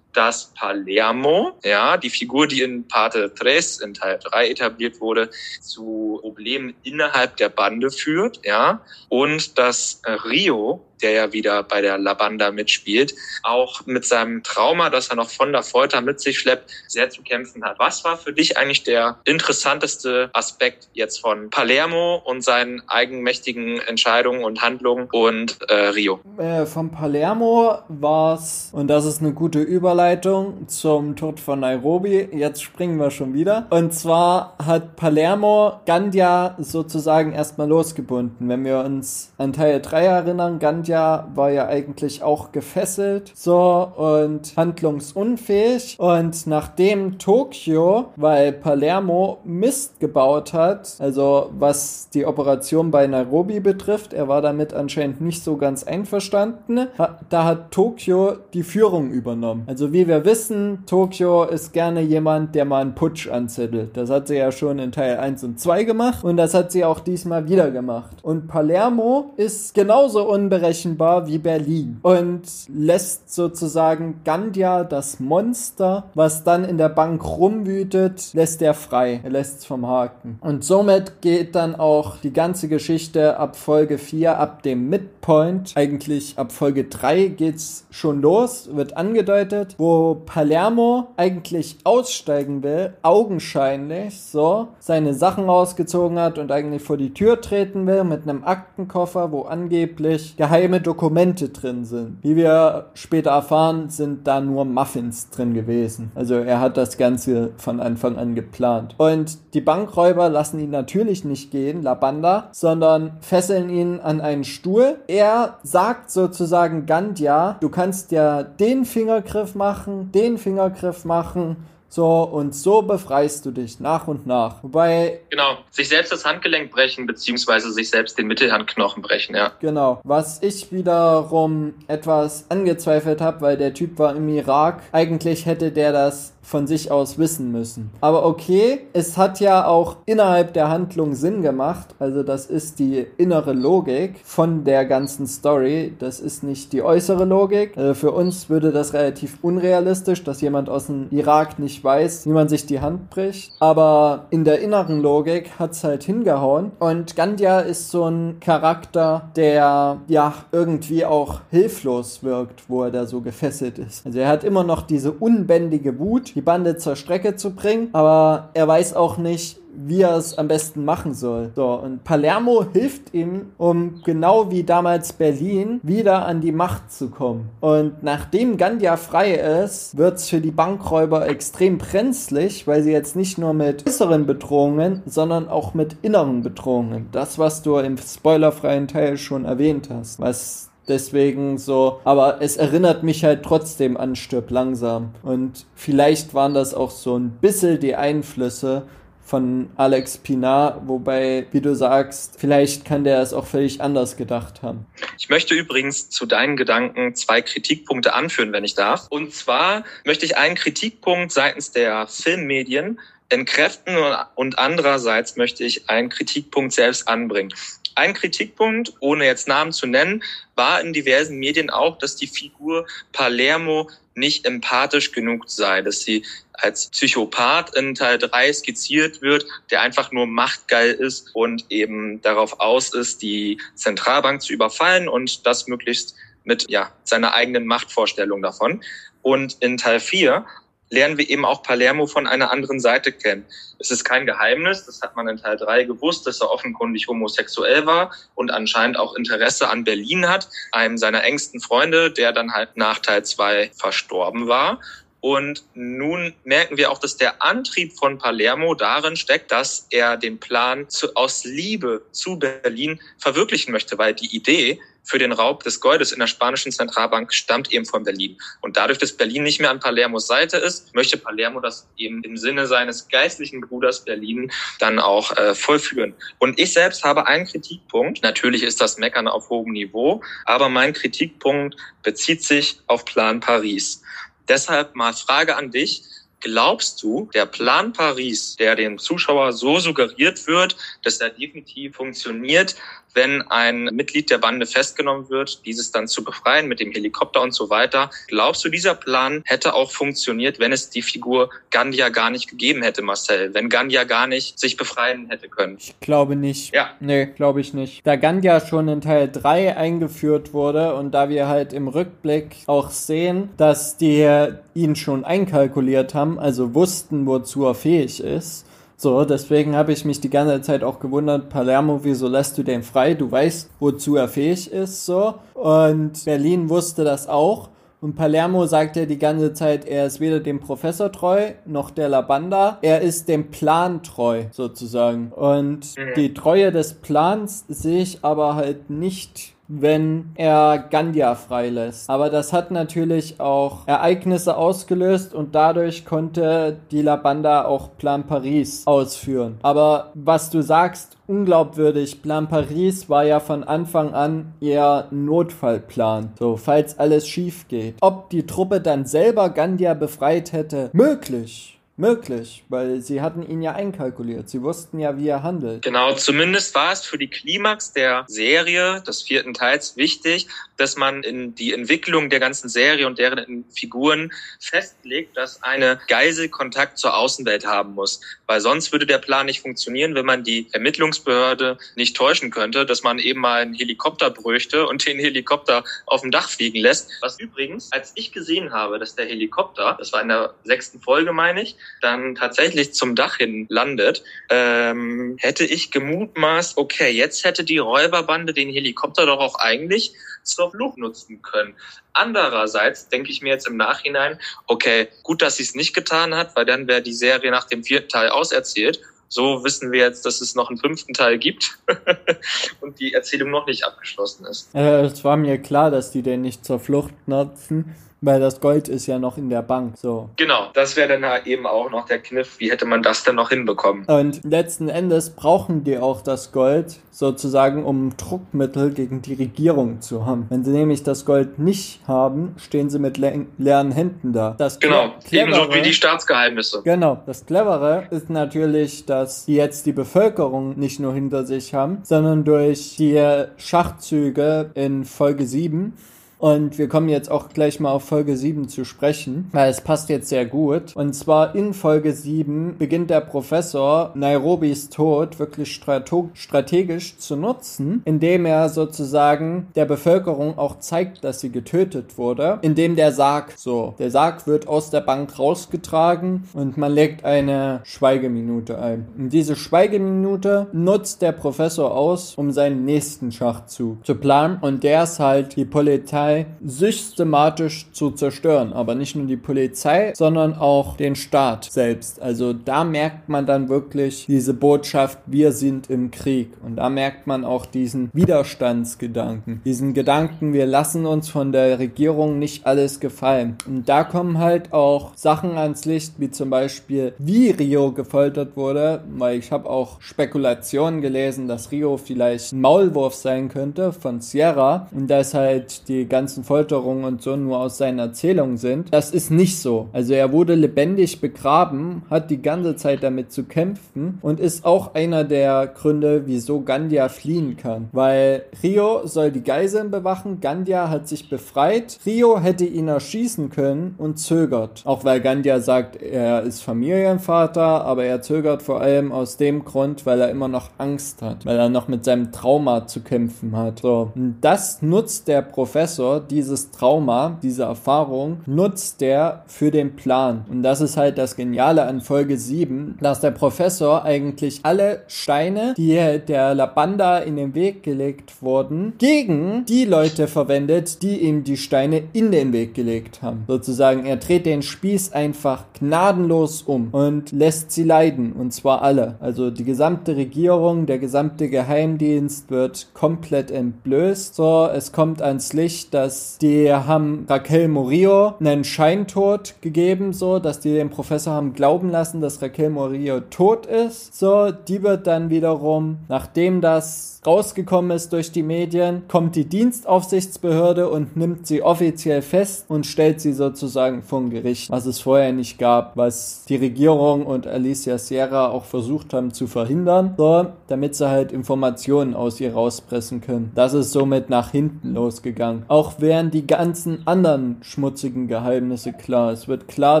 dass Palermo, ja, die Figur, die in Parte 3 in Teil 3 etabliert wurde, zu Problemen innerhalb der Bande führt, ja, und dass Rio der ja wieder bei der Labanda mitspielt, auch mit seinem Trauma, das er noch von der Folter mit sich schleppt, sehr zu kämpfen hat. Was war für dich eigentlich der interessanteste Aspekt jetzt von Palermo und seinen eigenmächtigen Entscheidungen und Handlungen und äh, Rio? Äh, von Palermo war es, und das ist eine gute Überleitung, Überleitung zum Tod von Nairobi. Jetzt springen wir schon wieder. Und zwar hat Palermo Gandia sozusagen erstmal losgebunden. Wenn wir uns an Teil 3 erinnern, Gandia war ja eigentlich auch gefesselt, so und handlungsunfähig. Und nachdem Tokio, weil Palermo Mist gebaut hat, also was die Operation bei Nairobi betrifft, er war damit anscheinend nicht so ganz einverstanden, da hat Tokio die Führung übernommen. Also wie wir wissen, Tokio ist gerne jemand, der mal einen Putsch anzettelt. Das hat sie ja schon in Teil 1 und 2 gemacht und das hat sie auch diesmal wieder gemacht. Und Palermo ist genauso unberechenbar wie Berlin und lässt sozusagen Gandia, das Monster, was dann in der Bank rumwütet, lässt er frei. Er lässt es vom Haken. Und somit geht dann auch die ganze Geschichte ab Folge 4, ab dem Midpoint, eigentlich ab Folge 3 geht's schon los, wird angedeutet, wo Palermo eigentlich aussteigen will, augenscheinlich so, seine Sachen ausgezogen hat und eigentlich vor die Tür treten will mit einem Aktenkoffer, wo angeblich geheime Dokumente drin sind. Wie wir später erfahren, sind da nur Muffins drin gewesen. Also er hat das Ganze von Anfang an geplant. Und die Bankräuber lassen ihn natürlich nicht gehen, Labanda, sondern fesseln ihn an einen Stuhl. Er sagt sozusagen Gandia, du kannst ja den Fingergriff machen, den Fingergriff machen so, und so befreist du dich nach und nach. Wobei. Genau, sich selbst das Handgelenk brechen, beziehungsweise sich selbst den Mittelhandknochen brechen, ja. Genau. Was ich wiederum etwas angezweifelt habe, weil der Typ war im Irak. Eigentlich hätte der das von sich aus wissen müssen. Aber okay, es hat ja auch innerhalb der Handlung Sinn gemacht. Also das ist die innere Logik von der ganzen Story. Das ist nicht die äußere Logik. Also für uns würde das relativ unrealistisch, dass jemand aus dem Irak nicht weiß, wie man sich die Hand bricht. Aber in der inneren Logik hat's halt hingehauen. Und Gandia ist so ein Charakter, der ja irgendwie auch hilflos wirkt, wo er da so gefesselt ist. Also er hat immer noch diese unbändige Wut, die Bande zur Strecke zu bringen, aber er weiß auch nicht, wie er es am besten machen soll. So, und Palermo hilft ihm, um genau wie damals Berlin wieder an die Macht zu kommen. Und nachdem Gandia frei ist, wird es für die Bankräuber extrem brenzlig, weil sie jetzt nicht nur mit äußeren Bedrohungen, sondern auch mit inneren Bedrohungen. Das, was du im spoilerfreien Teil schon erwähnt hast, was Deswegen so, aber es erinnert mich halt trotzdem an Stirb langsam. Und vielleicht waren das auch so ein bisschen die Einflüsse von Alex Pinar, wobei, wie du sagst, vielleicht kann der es auch völlig anders gedacht haben. Ich möchte übrigens zu deinen Gedanken zwei Kritikpunkte anführen, wenn ich darf. Und zwar möchte ich einen Kritikpunkt seitens der Filmmedien entkräften und andererseits möchte ich einen Kritikpunkt selbst anbringen. Ein Kritikpunkt, ohne jetzt Namen zu nennen, war in diversen Medien auch, dass die Figur Palermo nicht empathisch genug sei, dass sie als Psychopath in Teil 3 skizziert wird, der einfach nur machtgeil ist und eben darauf aus ist, die Zentralbank zu überfallen und das möglichst mit ja, seiner eigenen Machtvorstellung davon. Und in Teil 4 lernen wir eben auch Palermo von einer anderen Seite kennen. Es ist kein Geheimnis, das hat man in Teil 3 gewusst, dass er offenkundig homosexuell war und anscheinend auch Interesse an Berlin hat, einem seiner engsten Freunde, der dann halt nach Teil 2 verstorben war. Und nun merken wir auch, dass der Antrieb von Palermo darin steckt, dass er den Plan zu, aus Liebe zu Berlin verwirklichen möchte, weil die Idee, für den Raub des Goldes in der spanischen Zentralbank stammt eben von Berlin. Und dadurch, dass Berlin nicht mehr an Palermos Seite ist, möchte Palermo das eben im Sinne seines geistlichen Bruders Berlin dann auch äh, vollführen. Und ich selbst habe einen Kritikpunkt. Natürlich ist das Meckern auf hohem Niveau, aber mein Kritikpunkt bezieht sich auf Plan Paris. Deshalb mal Frage an dich. Glaubst du, der Plan Paris, der dem Zuschauer so suggeriert wird, dass er definitiv funktioniert, wenn ein Mitglied der Bande festgenommen wird, dieses dann zu befreien mit dem Helikopter und so weiter. Glaubst du, dieser Plan hätte auch funktioniert, wenn es die Figur Gandia gar nicht gegeben hätte, Marcel? Wenn Gandia gar nicht sich befreien hätte können? Ich glaube nicht. Ja. Nee, glaube ich nicht. Da Gandia schon in Teil 3 eingeführt wurde und da wir halt im Rückblick auch sehen, dass die ihn schon einkalkuliert haben, also wussten, wozu er fähig ist, so, deswegen habe ich mich die ganze Zeit auch gewundert, Palermo, wieso lässt du den frei? Du weißt, wozu er fähig ist, so. Und Berlin wusste das auch. Und Palermo sagt ja die ganze Zeit, er ist weder dem Professor treu noch der Labanda. Er ist dem Plan treu, sozusagen. Und mhm. die Treue des Plans sehe ich aber halt nicht wenn er Gandia freilässt. Aber das hat natürlich auch Ereignisse ausgelöst und dadurch konnte die Labanda auch Plan Paris ausführen. Aber was du sagst, unglaubwürdig. Plan Paris war ja von Anfang an ihr Notfallplan. So, falls alles schief geht. Ob die Truppe dann selber Gandia befreit hätte, möglich. Möglich, weil sie hatten ihn ja einkalkuliert. Sie wussten ja, wie er handelt. Genau, zumindest war es für die Klimax der Serie des vierten Teils wichtig, dass man in die Entwicklung der ganzen Serie und deren Figuren festlegt, dass eine Geisel Kontakt zur Außenwelt haben muss. Weil sonst würde der Plan nicht funktionieren, wenn man die Ermittlungsbehörde nicht täuschen könnte, dass man eben mal einen Helikopter bräuchte und den Helikopter auf dem Dach fliegen lässt. Was übrigens, als ich gesehen habe, dass der Helikopter, das war in der sechsten Folge, meine ich, dann tatsächlich zum Dach hin landet, ähm, hätte ich gemutmaßt, okay, jetzt hätte die Räuberbande den Helikopter doch auch eigentlich zur Flucht nutzen können. Andererseits denke ich mir jetzt im Nachhinein, okay, gut, dass sie es nicht getan hat, weil dann wäre die Serie nach dem vierten Teil auserzählt. So wissen wir jetzt, dass es noch einen fünften Teil gibt und die Erzählung noch nicht abgeschlossen ist. Äh, es war mir klar, dass die den nicht zur Flucht nutzen. Weil das Gold ist ja noch in der Bank, so. Genau, das wäre dann halt eben auch noch der Kniff. Wie hätte man das denn noch hinbekommen? Und letzten Endes brauchen die auch das Gold sozusagen, um Druckmittel gegen die Regierung zu haben. Wenn sie nämlich das Gold nicht haben, stehen sie mit le leeren Händen da. Das genau, clevere, ebenso wie die Staatsgeheimnisse. Genau, das Clevere ist natürlich, dass die jetzt die Bevölkerung nicht nur hinter sich haben, sondern durch die Schachzüge in Folge 7 und wir kommen jetzt auch gleich mal auf Folge 7 zu sprechen, weil es passt jetzt sehr gut. Und zwar in Folge 7 beginnt der Professor Nairobis Tod wirklich strategisch zu nutzen, indem er sozusagen der Bevölkerung auch zeigt, dass sie getötet wurde, indem der Sarg so, der Sarg wird aus der Bank rausgetragen und man legt eine Schweigeminute ein. Und diese Schweigeminute nutzt der Professor aus, um seinen nächsten Schachzug zu planen und der ist halt die Polizei Polizei systematisch zu zerstören. Aber nicht nur die Polizei, sondern auch den Staat selbst. Also da merkt man dann wirklich diese Botschaft, wir sind im Krieg. Und da merkt man auch diesen Widerstandsgedanken. Diesen Gedanken, wir lassen uns von der Regierung nicht alles gefallen. Und da kommen halt auch Sachen ans Licht, wie zum Beispiel, wie Rio gefoltert wurde, weil ich habe auch Spekulationen gelesen, dass Rio vielleicht ein Maulwurf sein könnte von Sierra und dass halt die ganze ganzen Folterungen und so nur aus seinen Erzählungen sind. Das ist nicht so. Also er wurde lebendig begraben, hat die ganze Zeit damit zu kämpfen und ist auch einer der Gründe, wieso Gandia fliehen kann. Weil Rio soll die Geiseln bewachen, Gandia hat sich befreit. Rio hätte ihn erschießen können und zögert. Auch weil Gandia sagt, er ist Familienvater, aber er zögert vor allem aus dem Grund, weil er immer noch Angst hat, weil er noch mit seinem Trauma zu kämpfen hat. So, und das nutzt der Professor dieses Trauma, diese Erfahrung, nutzt der für den Plan. Und das ist halt das Geniale an Folge 7, dass der Professor eigentlich alle Steine, die der Labanda in den Weg gelegt wurden, gegen die Leute verwendet, die ihm die Steine in den Weg gelegt haben. Sozusagen, er dreht den Spieß einfach gnadenlos um und lässt sie leiden. Und zwar alle. Also die gesamte Regierung, der gesamte Geheimdienst wird komplett entblößt. So, es kommt ans Licht, dass die haben Raquel Murillo einen Scheintod gegeben, so, dass die den Professor haben glauben lassen, dass Raquel Murillo tot ist. So, die wird dann wiederum, nachdem das rausgekommen ist durch die Medien, kommt die Dienstaufsichtsbehörde und nimmt sie offiziell fest und stellt sie sozusagen vor Gericht, was es vorher nicht gab, was die Regierung und Alicia Sierra auch versucht haben zu verhindern, so, damit sie halt Informationen aus ihr rauspressen können. Das ist somit nach hinten losgegangen. Auch wären die ganzen anderen schmutzigen Geheimnisse klar. Es wird klar,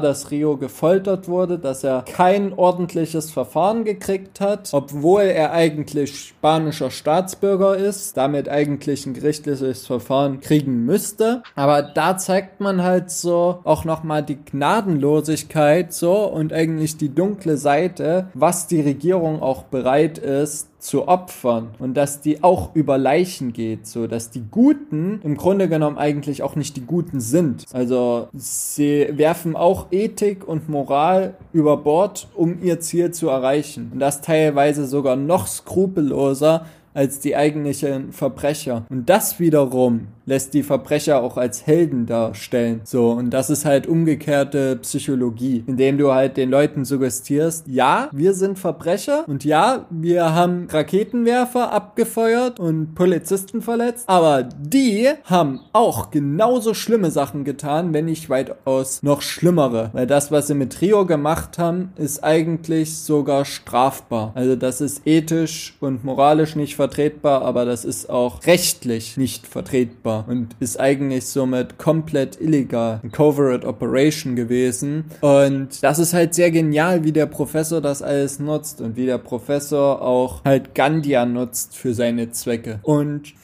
dass Rio gefoltert wurde, dass er kein ordentliches Verfahren gekriegt hat, obwohl er eigentlich spanischer Staat Staatsbürger ist, damit eigentlich ein gerichtliches Verfahren kriegen müsste. Aber da zeigt man halt so auch nochmal die Gnadenlosigkeit so und eigentlich die dunkle Seite, was die Regierung auch bereit ist, zu opfern und dass die auch über Leichen geht, so dass die Guten im Grunde genommen eigentlich auch nicht die Guten sind. Also sie werfen auch Ethik und Moral über Bord, um ihr Ziel zu erreichen. Und das teilweise sogar noch skrupelloser als die eigentlichen Verbrecher. Und das wiederum lässt die Verbrecher auch als Helden darstellen. So, und das ist halt umgekehrte Psychologie, indem du halt den Leuten suggestierst, ja, wir sind Verbrecher und ja, wir haben Raketenwerfer abgefeuert und Polizisten verletzt, aber die haben auch genauso schlimme Sachen getan, wenn nicht weitaus noch schlimmere. Weil das, was sie mit Trio gemacht haben, ist eigentlich sogar strafbar. Also das ist ethisch und moralisch nicht vertretbar, aber das ist auch rechtlich nicht vertretbar und ist eigentlich somit komplett illegal. Ein Covert Operation gewesen. Und das ist halt sehr genial, wie der Professor das alles nutzt und wie der Professor auch halt Gandia nutzt für seine Zwecke. Und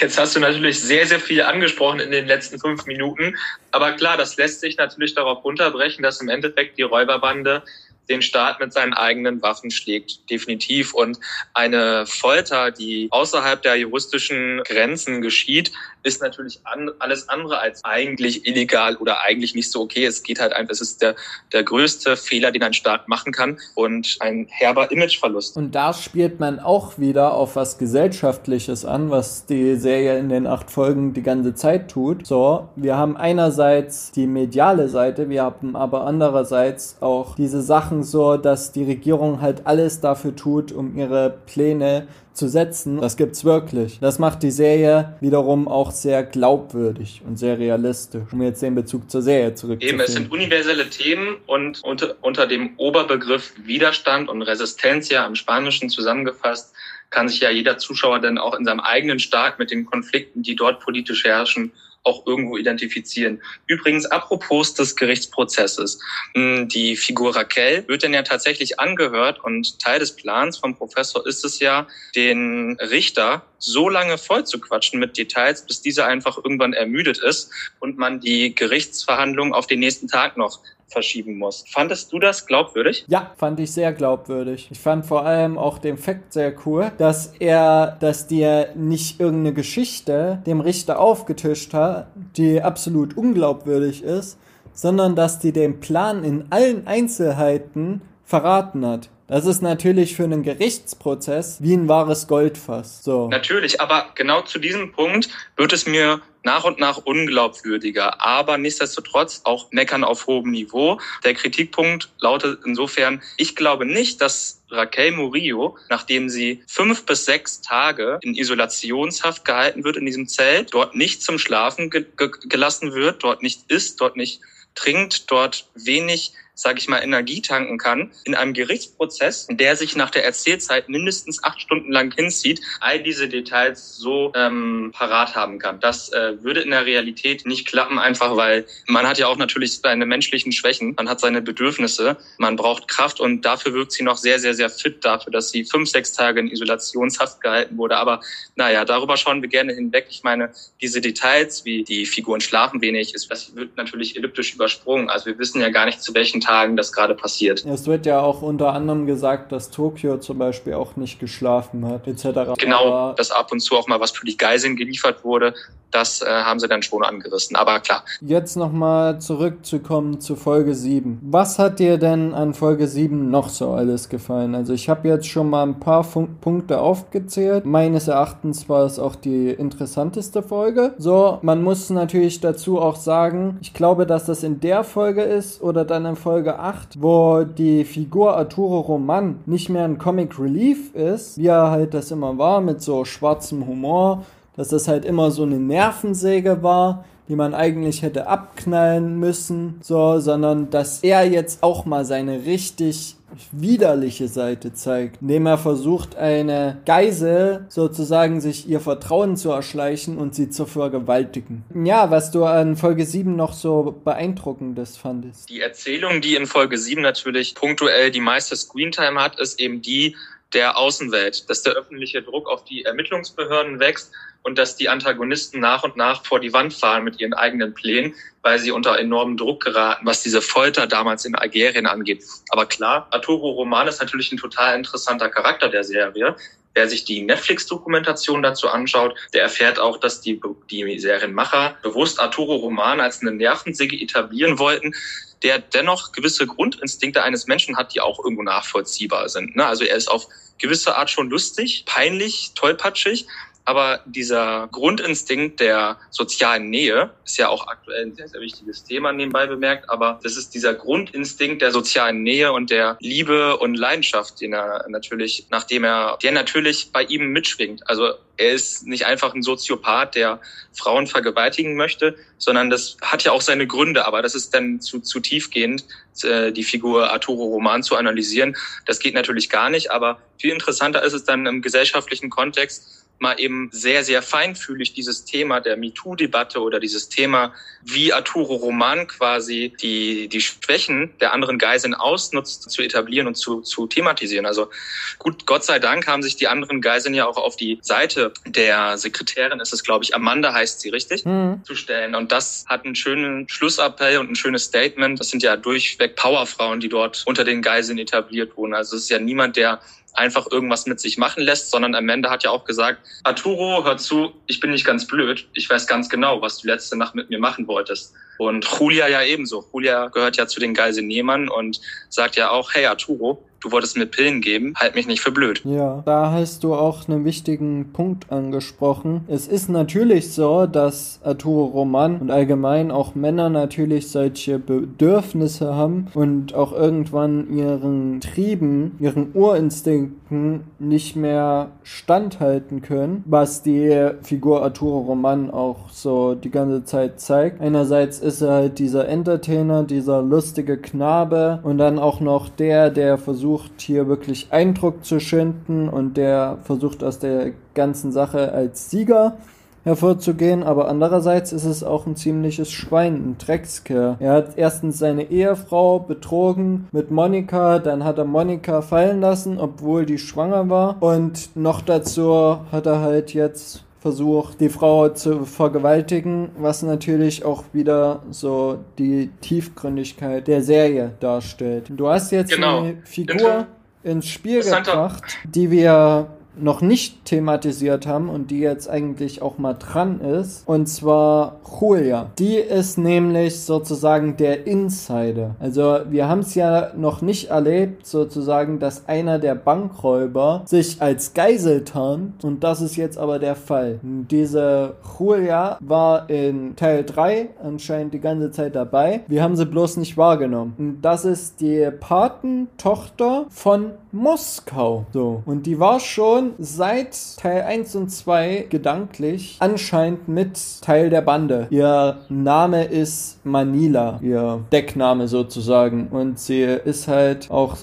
Jetzt hast du natürlich sehr, sehr viel angesprochen in den letzten fünf Minuten. Aber klar, das lässt sich natürlich darauf runterbrechen, dass im Endeffekt die Räuberbande den Staat mit seinen eigenen Waffen schlägt, definitiv. Und eine Folter, die außerhalb der juristischen Grenzen geschieht, ist natürlich an, alles andere als eigentlich illegal oder eigentlich nicht so okay. Es geht halt einfach, es ist der, der größte Fehler, den ein Staat machen kann und ein herber Imageverlust. Und da spielt man auch wieder auf was Gesellschaftliches an, was die Serie in den acht Folgen die ganze Zeit tut. So, wir haben einerseits die mediale Seite, wir haben aber andererseits auch diese Sachen so, dass die Regierung halt alles dafür tut, um ihre Pläne zu setzen. Das gibt's wirklich. Das macht die Serie wiederum auch sehr glaubwürdig und sehr realistisch, um jetzt den Bezug zur Serie zurückzuführen. Eben, es sind universelle Themen und unter, unter dem Oberbegriff Widerstand und Resistenz ja im Spanischen zusammengefasst kann sich ja jeder Zuschauer dann auch in seinem eigenen Staat mit den Konflikten, die dort politisch herrschen, auch irgendwo identifizieren. Übrigens, apropos des Gerichtsprozesses. Hm, die Figur Raquel wird dann ja tatsächlich angehört und Teil des Plans vom Professor ist es ja, den Richter so lange voll zu quatschen mit Details, bis dieser einfach irgendwann ermüdet ist und man die Gerichtsverhandlung auf den nächsten Tag noch verschieben muss. Fandest du das glaubwürdig? Ja, fand ich sehr glaubwürdig. Ich fand vor allem auch den Fakt sehr cool, dass er, dass dir nicht irgendeine Geschichte dem Richter aufgetischt hat, die absolut unglaubwürdig ist, sondern dass die den Plan in allen Einzelheiten verraten hat. Das ist natürlich für einen Gerichtsprozess wie ein wahres Goldfass. So. Natürlich, aber genau zu diesem Punkt wird es mir nach und nach unglaubwürdiger, aber nichtsdestotrotz auch meckern auf hohem Niveau. Der Kritikpunkt lautet insofern, ich glaube nicht, dass Raquel Murillo, nachdem sie fünf bis sechs Tage in Isolationshaft gehalten wird in diesem Zelt, dort nicht zum Schlafen ge ge gelassen wird, dort nicht isst, dort nicht trinkt, dort wenig sage ich mal, Energie tanken kann, in einem Gerichtsprozess, der sich nach der Erzählzeit mindestens acht Stunden lang hinzieht, all diese Details so ähm, parat haben kann. Das äh, würde in der Realität nicht klappen, einfach weil man hat ja auch natürlich seine menschlichen Schwächen, man hat seine Bedürfnisse, man braucht Kraft und dafür wirkt sie noch sehr, sehr, sehr fit dafür, dass sie fünf, sechs Tage in Isolationshaft gehalten wurde. Aber naja, darüber schauen wir gerne hinweg. Ich meine, diese Details, wie die Figuren schlafen wenig, ist, das wird natürlich elliptisch übersprungen. Also wir wissen ja gar nicht, zu welchen Tagen das gerade passiert. Es wird ja auch unter anderem gesagt, dass Tokio zum Beispiel auch nicht geschlafen hat, etc. Genau, dass ab und zu auch mal was für die Geiseln geliefert wurde, das äh, haben sie dann schon angerissen. Aber klar. Jetzt nochmal zurückzukommen zu Folge 7. Was hat dir denn an Folge 7 noch so alles gefallen? Also ich habe jetzt schon mal ein paar Fun Punkte aufgezählt. Meines Erachtens war es auch die interessanteste Folge. So, man muss natürlich dazu auch sagen, ich glaube, dass das in der Folge ist oder dann in Folge Folge 8, wo die Figur Arturo Roman nicht mehr ein Comic Relief ist, wie er halt das immer war, mit so schwarzem Humor, dass das halt immer so eine Nervensäge war, die man eigentlich hätte abknallen müssen, so, sondern dass er jetzt auch mal seine richtig widerliche Seite zeigt, indem er versucht, eine Geisel sozusagen sich ihr Vertrauen zu erschleichen und sie zu vergewaltigen. Ja, was du an Folge 7 noch so beeindruckendes fandest. Die Erzählung, die in Folge 7 natürlich punktuell die meiste Screentime hat, ist eben die der Außenwelt, dass der öffentliche Druck auf die Ermittlungsbehörden wächst und dass die Antagonisten nach und nach vor die Wand fahren mit ihren eigenen Plänen, weil sie unter enormen Druck geraten, was diese Folter damals in Algerien angeht. Aber klar, Arturo Roman ist natürlich ein total interessanter Charakter der Serie. Wer sich die Netflix-Dokumentation dazu anschaut, der erfährt auch, dass die, die Serienmacher bewusst Arturo Roman als eine Nervensäge etablieren wollten, der dennoch gewisse Grundinstinkte eines Menschen hat, die auch irgendwo nachvollziehbar sind. Ne? Also er ist auf gewisse Art schon lustig, peinlich, tollpatschig, aber dieser Grundinstinkt der sozialen Nähe ist ja auch aktuell ein sehr, sehr wichtiges Thema nebenbei bemerkt. Aber das ist dieser Grundinstinkt der sozialen Nähe und der Liebe und Leidenschaft, den er natürlich, nachdem er, der natürlich bei ihm mitschwingt. Also er ist nicht einfach ein Soziopath, der Frauen vergewaltigen möchte, sondern das hat ja auch seine Gründe. Aber das ist dann zu, zu tiefgehend, äh, die Figur Arturo Roman zu analysieren. Das geht natürlich gar nicht. Aber viel interessanter ist es dann im gesellschaftlichen Kontext, mal eben sehr, sehr feinfühlig dieses Thema der MeToo-Debatte oder dieses Thema, wie Arturo Roman quasi die, die Schwächen der anderen Geiseln ausnutzt, zu etablieren und zu, zu thematisieren. Also gut, Gott sei Dank haben sich die anderen Geiseln ja auch auf die Seite der Sekretärin, ist es glaube ich, Amanda heißt sie richtig, mhm. zu stellen. Und das hat einen schönen Schlussappell und ein schönes Statement. Das sind ja durchweg Powerfrauen, die dort unter den Geiseln etabliert wurden. Also es ist ja niemand, der einfach irgendwas mit sich machen lässt, sondern Amanda hat ja auch gesagt, Arturo, hör zu, ich bin nicht ganz blöd. Ich weiß ganz genau, was du letzte Nacht mit mir machen wolltest. Und Julia ja ebenso. Julia gehört ja zu den Geiselnehmern und sagt ja auch, hey Arturo, du wolltest mir Pillen geben, halt mich nicht für blöd. Ja, da hast du auch einen wichtigen Punkt angesprochen. Es ist natürlich so, dass Arturo Roman und allgemein auch Männer natürlich solche Bedürfnisse haben und auch irgendwann ihren Trieben, ihren Urinstinkten nicht mehr standhalten können, was die Figur Arturo Roman auch so die ganze Zeit zeigt. Einerseits ist er halt dieser Entertainer, dieser lustige Knabe und dann auch noch der, der versucht, versucht hier wirklich Eindruck zu schinden und der versucht aus der ganzen Sache als Sieger hervorzugehen, aber andererseits ist es auch ein ziemliches Schwein, ein Dreckskerl. Er hat erstens seine Ehefrau betrogen mit Monika, dann hat er Monika fallen lassen, obwohl die schwanger war und noch dazu hat er halt jetzt versucht, die Frau zu vergewaltigen, was natürlich auch wieder so die Tiefgründigkeit der Serie darstellt. Du hast jetzt genau. eine Figur ins Spiel gebracht, die wir noch nicht thematisiert haben und die jetzt eigentlich auch mal dran ist. Und zwar Julia. Die ist nämlich sozusagen der Insider. Also wir haben es ja noch nicht erlebt, sozusagen, dass einer der Bankräuber sich als Geisel tarnt. Und das ist jetzt aber der Fall. Diese Julia war in Teil 3 anscheinend die ganze Zeit dabei. Wir haben sie bloß nicht wahrgenommen. Das ist die Patentochter von Moskau. So. Und die war schon seit Teil 1 und 2 gedanklich anscheinend mit Teil der Bande. Ihr Name ist Manila, ihr Deckname sozusagen. Und sie ist halt auch,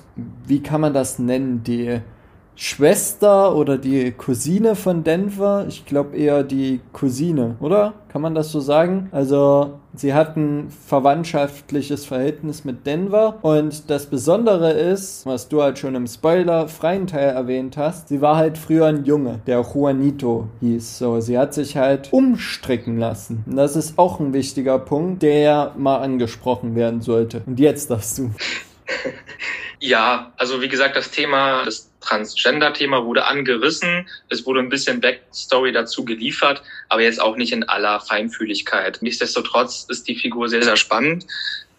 wie kann man das nennen, die Schwester oder die Cousine von Denver. Ich glaube eher die Cousine, oder? Kann man das so sagen? Also sie hat ein verwandtschaftliches Verhältnis mit Denver. Und das Besondere ist, was du halt schon im Spoiler-freien Teil erwähnt hast, sie war halt früher ein Junge, der Juanito hieß. So, sie hat sich halt umstricken lassen. Und das ist auch ein wichtiger Punkt, der mal angesprochen werden sollte. Und jetzt darfst du. Ja, also wie gesagt, das Thema, das Transgender-Thema wurde angerissen. Es wurde ein bisschen Backstory dazu geliefert, aber jetzt auch nicht in aller Feinfühligkeit. Nichtsdestotrotz ist die Figur sehr, sehr spannend.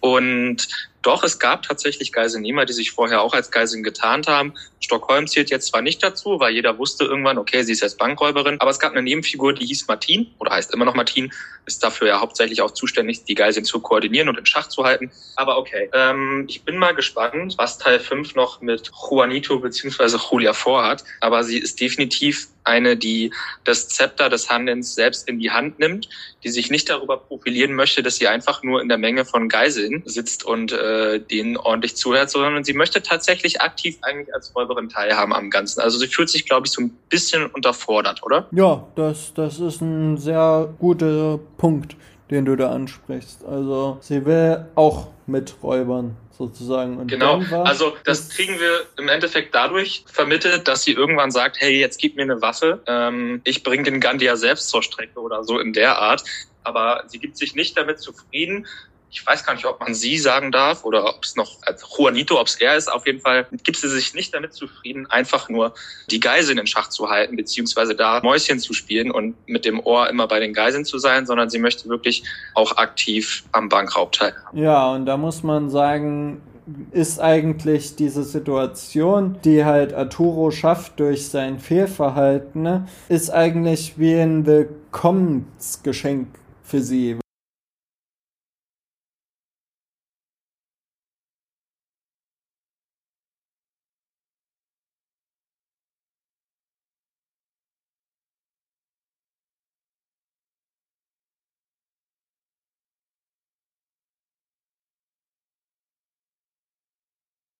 Und doch, es gab tatsächlich Geiselnehmer, die sich vorher auch als Geiseln getarnt haben. Stockholm zählt jetzt zwar nicht dazu, weil jeder wusste irgendwann, okay, sie ist jetzt Bankräuberin, aber es gab eine Nebenfigur, die hieß Martin oder heißt immer noch Martin, ist dafür ja hauptsächlich auch zuständig, die Geiseln zu koordinieren und in Schach zu halten. Aber okay, ähm, ich bin mal gespannt, was Teil 5 noch mit Juanito beziehungsweise Julia vorhat, aber sie ist definitiv eine, die das Zepter des Handelns selbst in die Hand nimmt, die sich nicht darüber profilieren möchte, dass sie einfach nur in der Menge von Geiseln sitzt und äh, denen ordentlich zuhört, sondern sie möchte tatsächlich aktiv eigentlich als Räuberin teilhaben am Ganzen. Also sie fühlt sich, glaube ich, so ein bisschen unterfordert, oder? Ja, das, das ist ein sehr guter Punkt den du da ansprichst. Also sie will auch mit Räubern sozusagen. Und genau, also das kriegen wir im Endeffekt dadurch vermittelt, dass sie irgendwann sagt, hey, jetzt gib mir eine Waffe, ähm, ich bringe den Gandia selbst zur Strecke oder so in der Art. Aber sie gibt sich nicht damit zufrieden, ich weiß gar nicht, ob man sie sagen darf oder ob es noch also Juanito, ob es er ist. Auf jeden Fall gibt sie sich nicht damit zufrieden, einfach nur die Geiseln in Schach zu halten, beziehungsweise da Mäuschen zu spielen und mit dem Ohr immer bei den Geiseln zu sein, sondern sie möchte wirklich auch aktiv am Bankraub teilhaben. Ja, und da muss man sagen, ist eigentlich diese Situation, die halt Arturo schafft durch sein Fehlverhalten, ne, ist eigentlich wie ein Willkommensgeschenk für sie.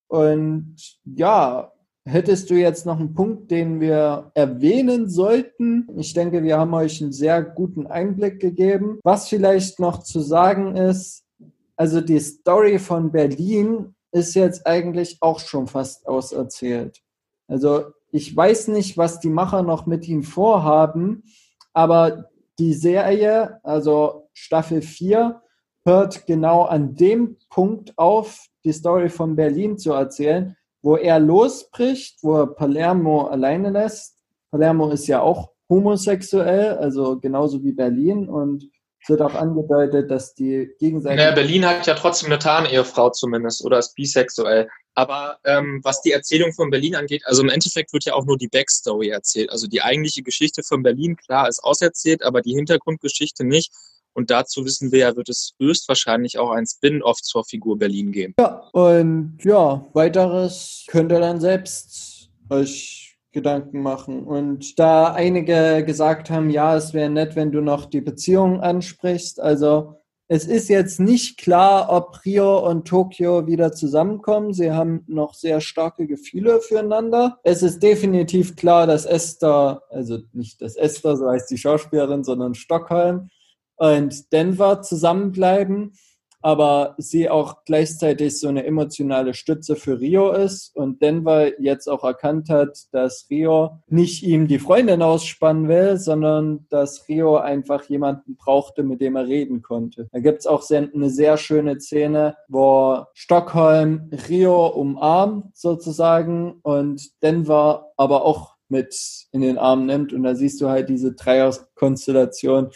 Und ja, hättest du jetzt noch einen Punkt, den wir erwähnen sollten? Ich denke, wir haben euch einen sehr guten Einblick gegeben. Was vielleicht noch zu sagen ist, also die Story von Berlin ist jetzt eigentlich auch schon fast auserzählt. Also ich weiß nicht, was die Macher noch mit ihm vorhaben, aber die Serie, also Staffel 4, hört genau an dem Punkt auf, die Story von Berlin zu erzählen, wo er losbricht, wo er Palermo alleine lässt. Palermo ist ja auch homosexuell, also genauso wie Berlin und es wird auch angedeutet, dass die gegenseitig. Naja, Berlin hat ja trotzdem eine Tarnehefrau zumindest oder ist bisexuell. Aber ähm, was die Erzählung von Berlin angeht, also im Endeffekt wird ja auch nur die Backstory erzählt. Also die eigentliche Geschichte von Berlin, klar, ist auserzählt, aber die Hintergrundgeschichte nicht. Und dazu wissen wir ja, wird es höchstwahrscheinlich auch ein Spin-off zur Figur Berlin geben. Ja, und ja, weiteres könnt ihr dann selbst euch Gedanken machen. Und da einige gesagt haben, ja, es wäre nett, wenn du noch die Beziehung ansprichst. Also es ist jetzt nicht klar, ob Rio und Tokio wieder zusammenkommen. Sie haben noch sehr starke Gefühle füreinander. Es ist definitiv klar, dass Esther, also nicht dass Esther, so heißt die Schauspielerin, sondern Stockholm, und Denver zusammenbleiben, aber sie auch gleichzeitig so eine emotionale Stütze für Rio ist und Denver jetzt auch erkannt hat, dass Rio nicht ihm die Freundin ausspannen will, sondern dass Rio einfach jemanden brauchte, mit dem er reden konnte. Da gibt's auch eine sehr schöne Szene, wo Stockholm Rio umarmt sozusagen und Denver aber auch mit in den Arm nimmt und da siehst du halt diese Dreierkonstellation,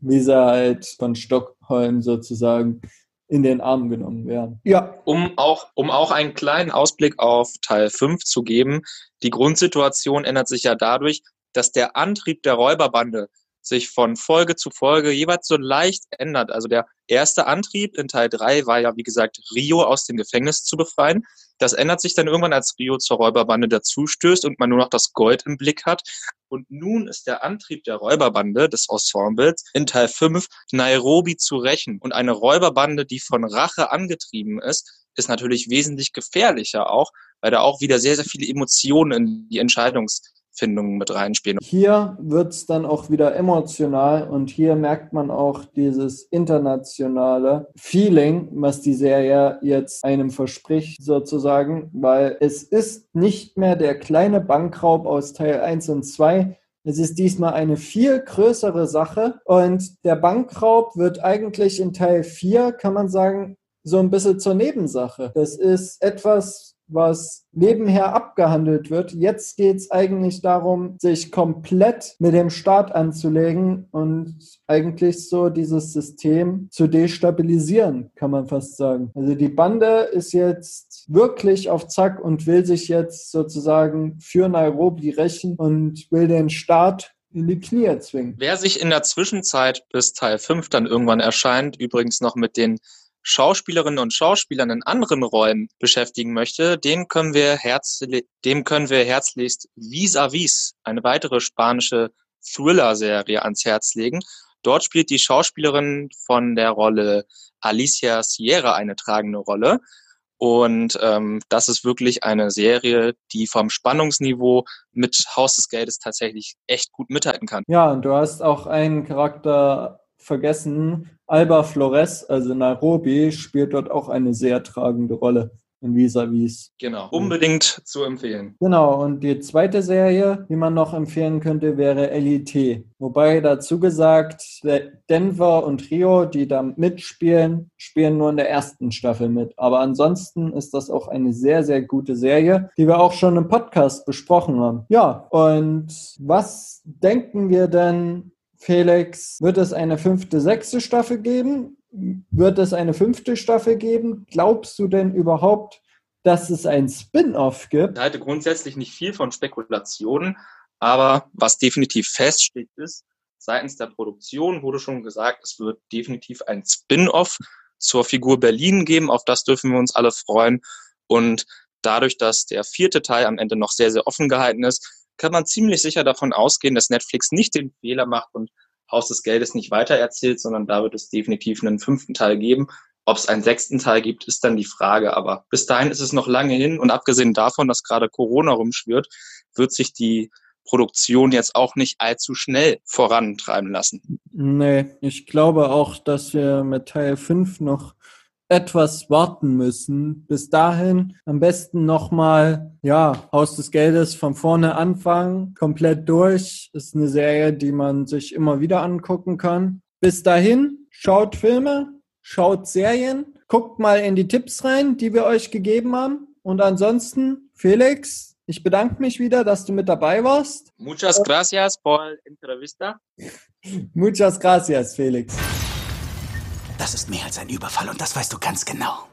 wie sie halt von Stockholm sozusagen in den Arm genommen werden. Ja. Um auch, um auch einen kleinen Ausblick auf Teil 5 zu geben. Die Grundsituation ändert sich ja dadurch, dass der Antrieb der Räuberbande sich von Folge zu Folge jeweils so leicht ändert. Also der erste Antrieb in Teil 3 war ja, wie gesagt, Rio aus dem Gefängnis zu befreien. Das ändert sich dann irgendwann, als Rio zur Räuberbande dazustößt und man nur noch das Gold im Blick hat. Und nun ist der Antrieb der Räuberbande des Ensembles in Teil 5 Nairobi zu rächen. Und eine Räuberbande, die von Rache angetrieben ist, ist natürlich wesentlich gefährlicher auch, weil da auch wieder sehr, sehr viele Emotionen in die Entscheidungs Findungen mit reinspielen. Hier wird es dann auch wieder emotional und hier merkt man auch dieses internationale Feeling, was die Serie jetzt einem verspricht, sozusagen, weil es ist nicht mehr der kleine Bankraub aus Teil 1 und 2, es ist diesmal eine viel größere Sache und der Bankraub wird eigentlich in Teil 4, kann man sagen, so ein bisschen zur Nebensache. Das ist etwas, was nebenher abgehandelt wird. Jetzt geht es eigentlich darum, sich komplett mit dem Staat anzulegen und eigentlich so dieses System zu destabilisieren, kann man fast sagen. Also die Bande ist jetzt wirklich auf Zack und will sich jetzt sozusagen für Nairobi rächen und will den Staat in die Knie zwingen. Wer sich in der Zwischenzeit bis Teil 5 dann irgendwann erscheint, übrigens noch mit den Schauspielerinnen und Schauspielern in anderen Rollen beschäftigen möchte, dem können wir, dem können wir herzlichst Vis-a-Vis, eine weitere spanische Thriller-Serie ans Herz legen. Dort spielt die Schauspielerin von der Rolle Alicia Sierra eine tragende Rolle. Und ähm, das ist wirklich eine Serie, die vom Spannungsniveau mit Haus des Geldes tatsächlich echt gut mithalten kann. Ja, und du hast auch einen Charakter vergessen, Alba Flores, also Nairobi, spielt dort auch eine sehr tragende Rolle in Vis-a-Vis. Genau, unbedingt zu empfehlen. Genau, und die zweite Serie, die man noch empfehlen könnte, wäre LIT. Wobei dazu gesagt, Denver und Rio, die da mitspielen, spielen nur in der ersten Staffel mit. Aber ansonsten ist das auch eine sehr, sehr gute Serie, die wir auch schon im Podcast besprochen haben. Ja, und was denken wir denn, Felix, wird es eine fünfte, sechste Staffel geben? Wird es eine fünfte Staffel geben? Glaubst du denn überhaupt, dass es ein Spin-off gibt? Ich halte grundsätzlich nicht viel von Spekulationen, aber was definitiv feststeht ist, seitens der Produktion wurde schon gesagt, es wird definitiv ein Spin-off zur Figur Berlin geben. Auf das dürfen wir uns alle freuen. Und dadurch, dass der vierte Teil am Ende noch sehr, sehr offen gehalten ist, kann man ziemlich sicher davon ausgehen, dass Netflix nicht den Fehler macht und Haus des Geldes nicht weitererzählt, sondern da wird es definitiv einen fünften Teil geben. Ob es einen sechsten Teil gibt, ist dann die Frage. Aber bis dahin ist es noch lange hin. Und abgesehen davon, dass gerade Corona rumschwirrt, wird sich die Produktion jetzt auch nicht allzu schnell vorantreiben lassen. Nee, ich glaube auch, dass wir mit Teil 5 noch etwas warten müssen. Bis dahin am besten nochmal, ja, Haus des Geldes von vorne anfangen, komplett durch. Ist eine Serie, die man sich immer wieder angucken kann. Bis dahin, schaut Filme, schaut Serien, guckt mal in die Tipps rein, die wir euch gegeben haben. Und ansonsten, Felix, ich bedanke mich wieder, dass du mit dabei warst. Muchas gracias por entrevista. Muchas gracias, Felix. Das ist mehr als ein Überfall und das weißt du ganz genau.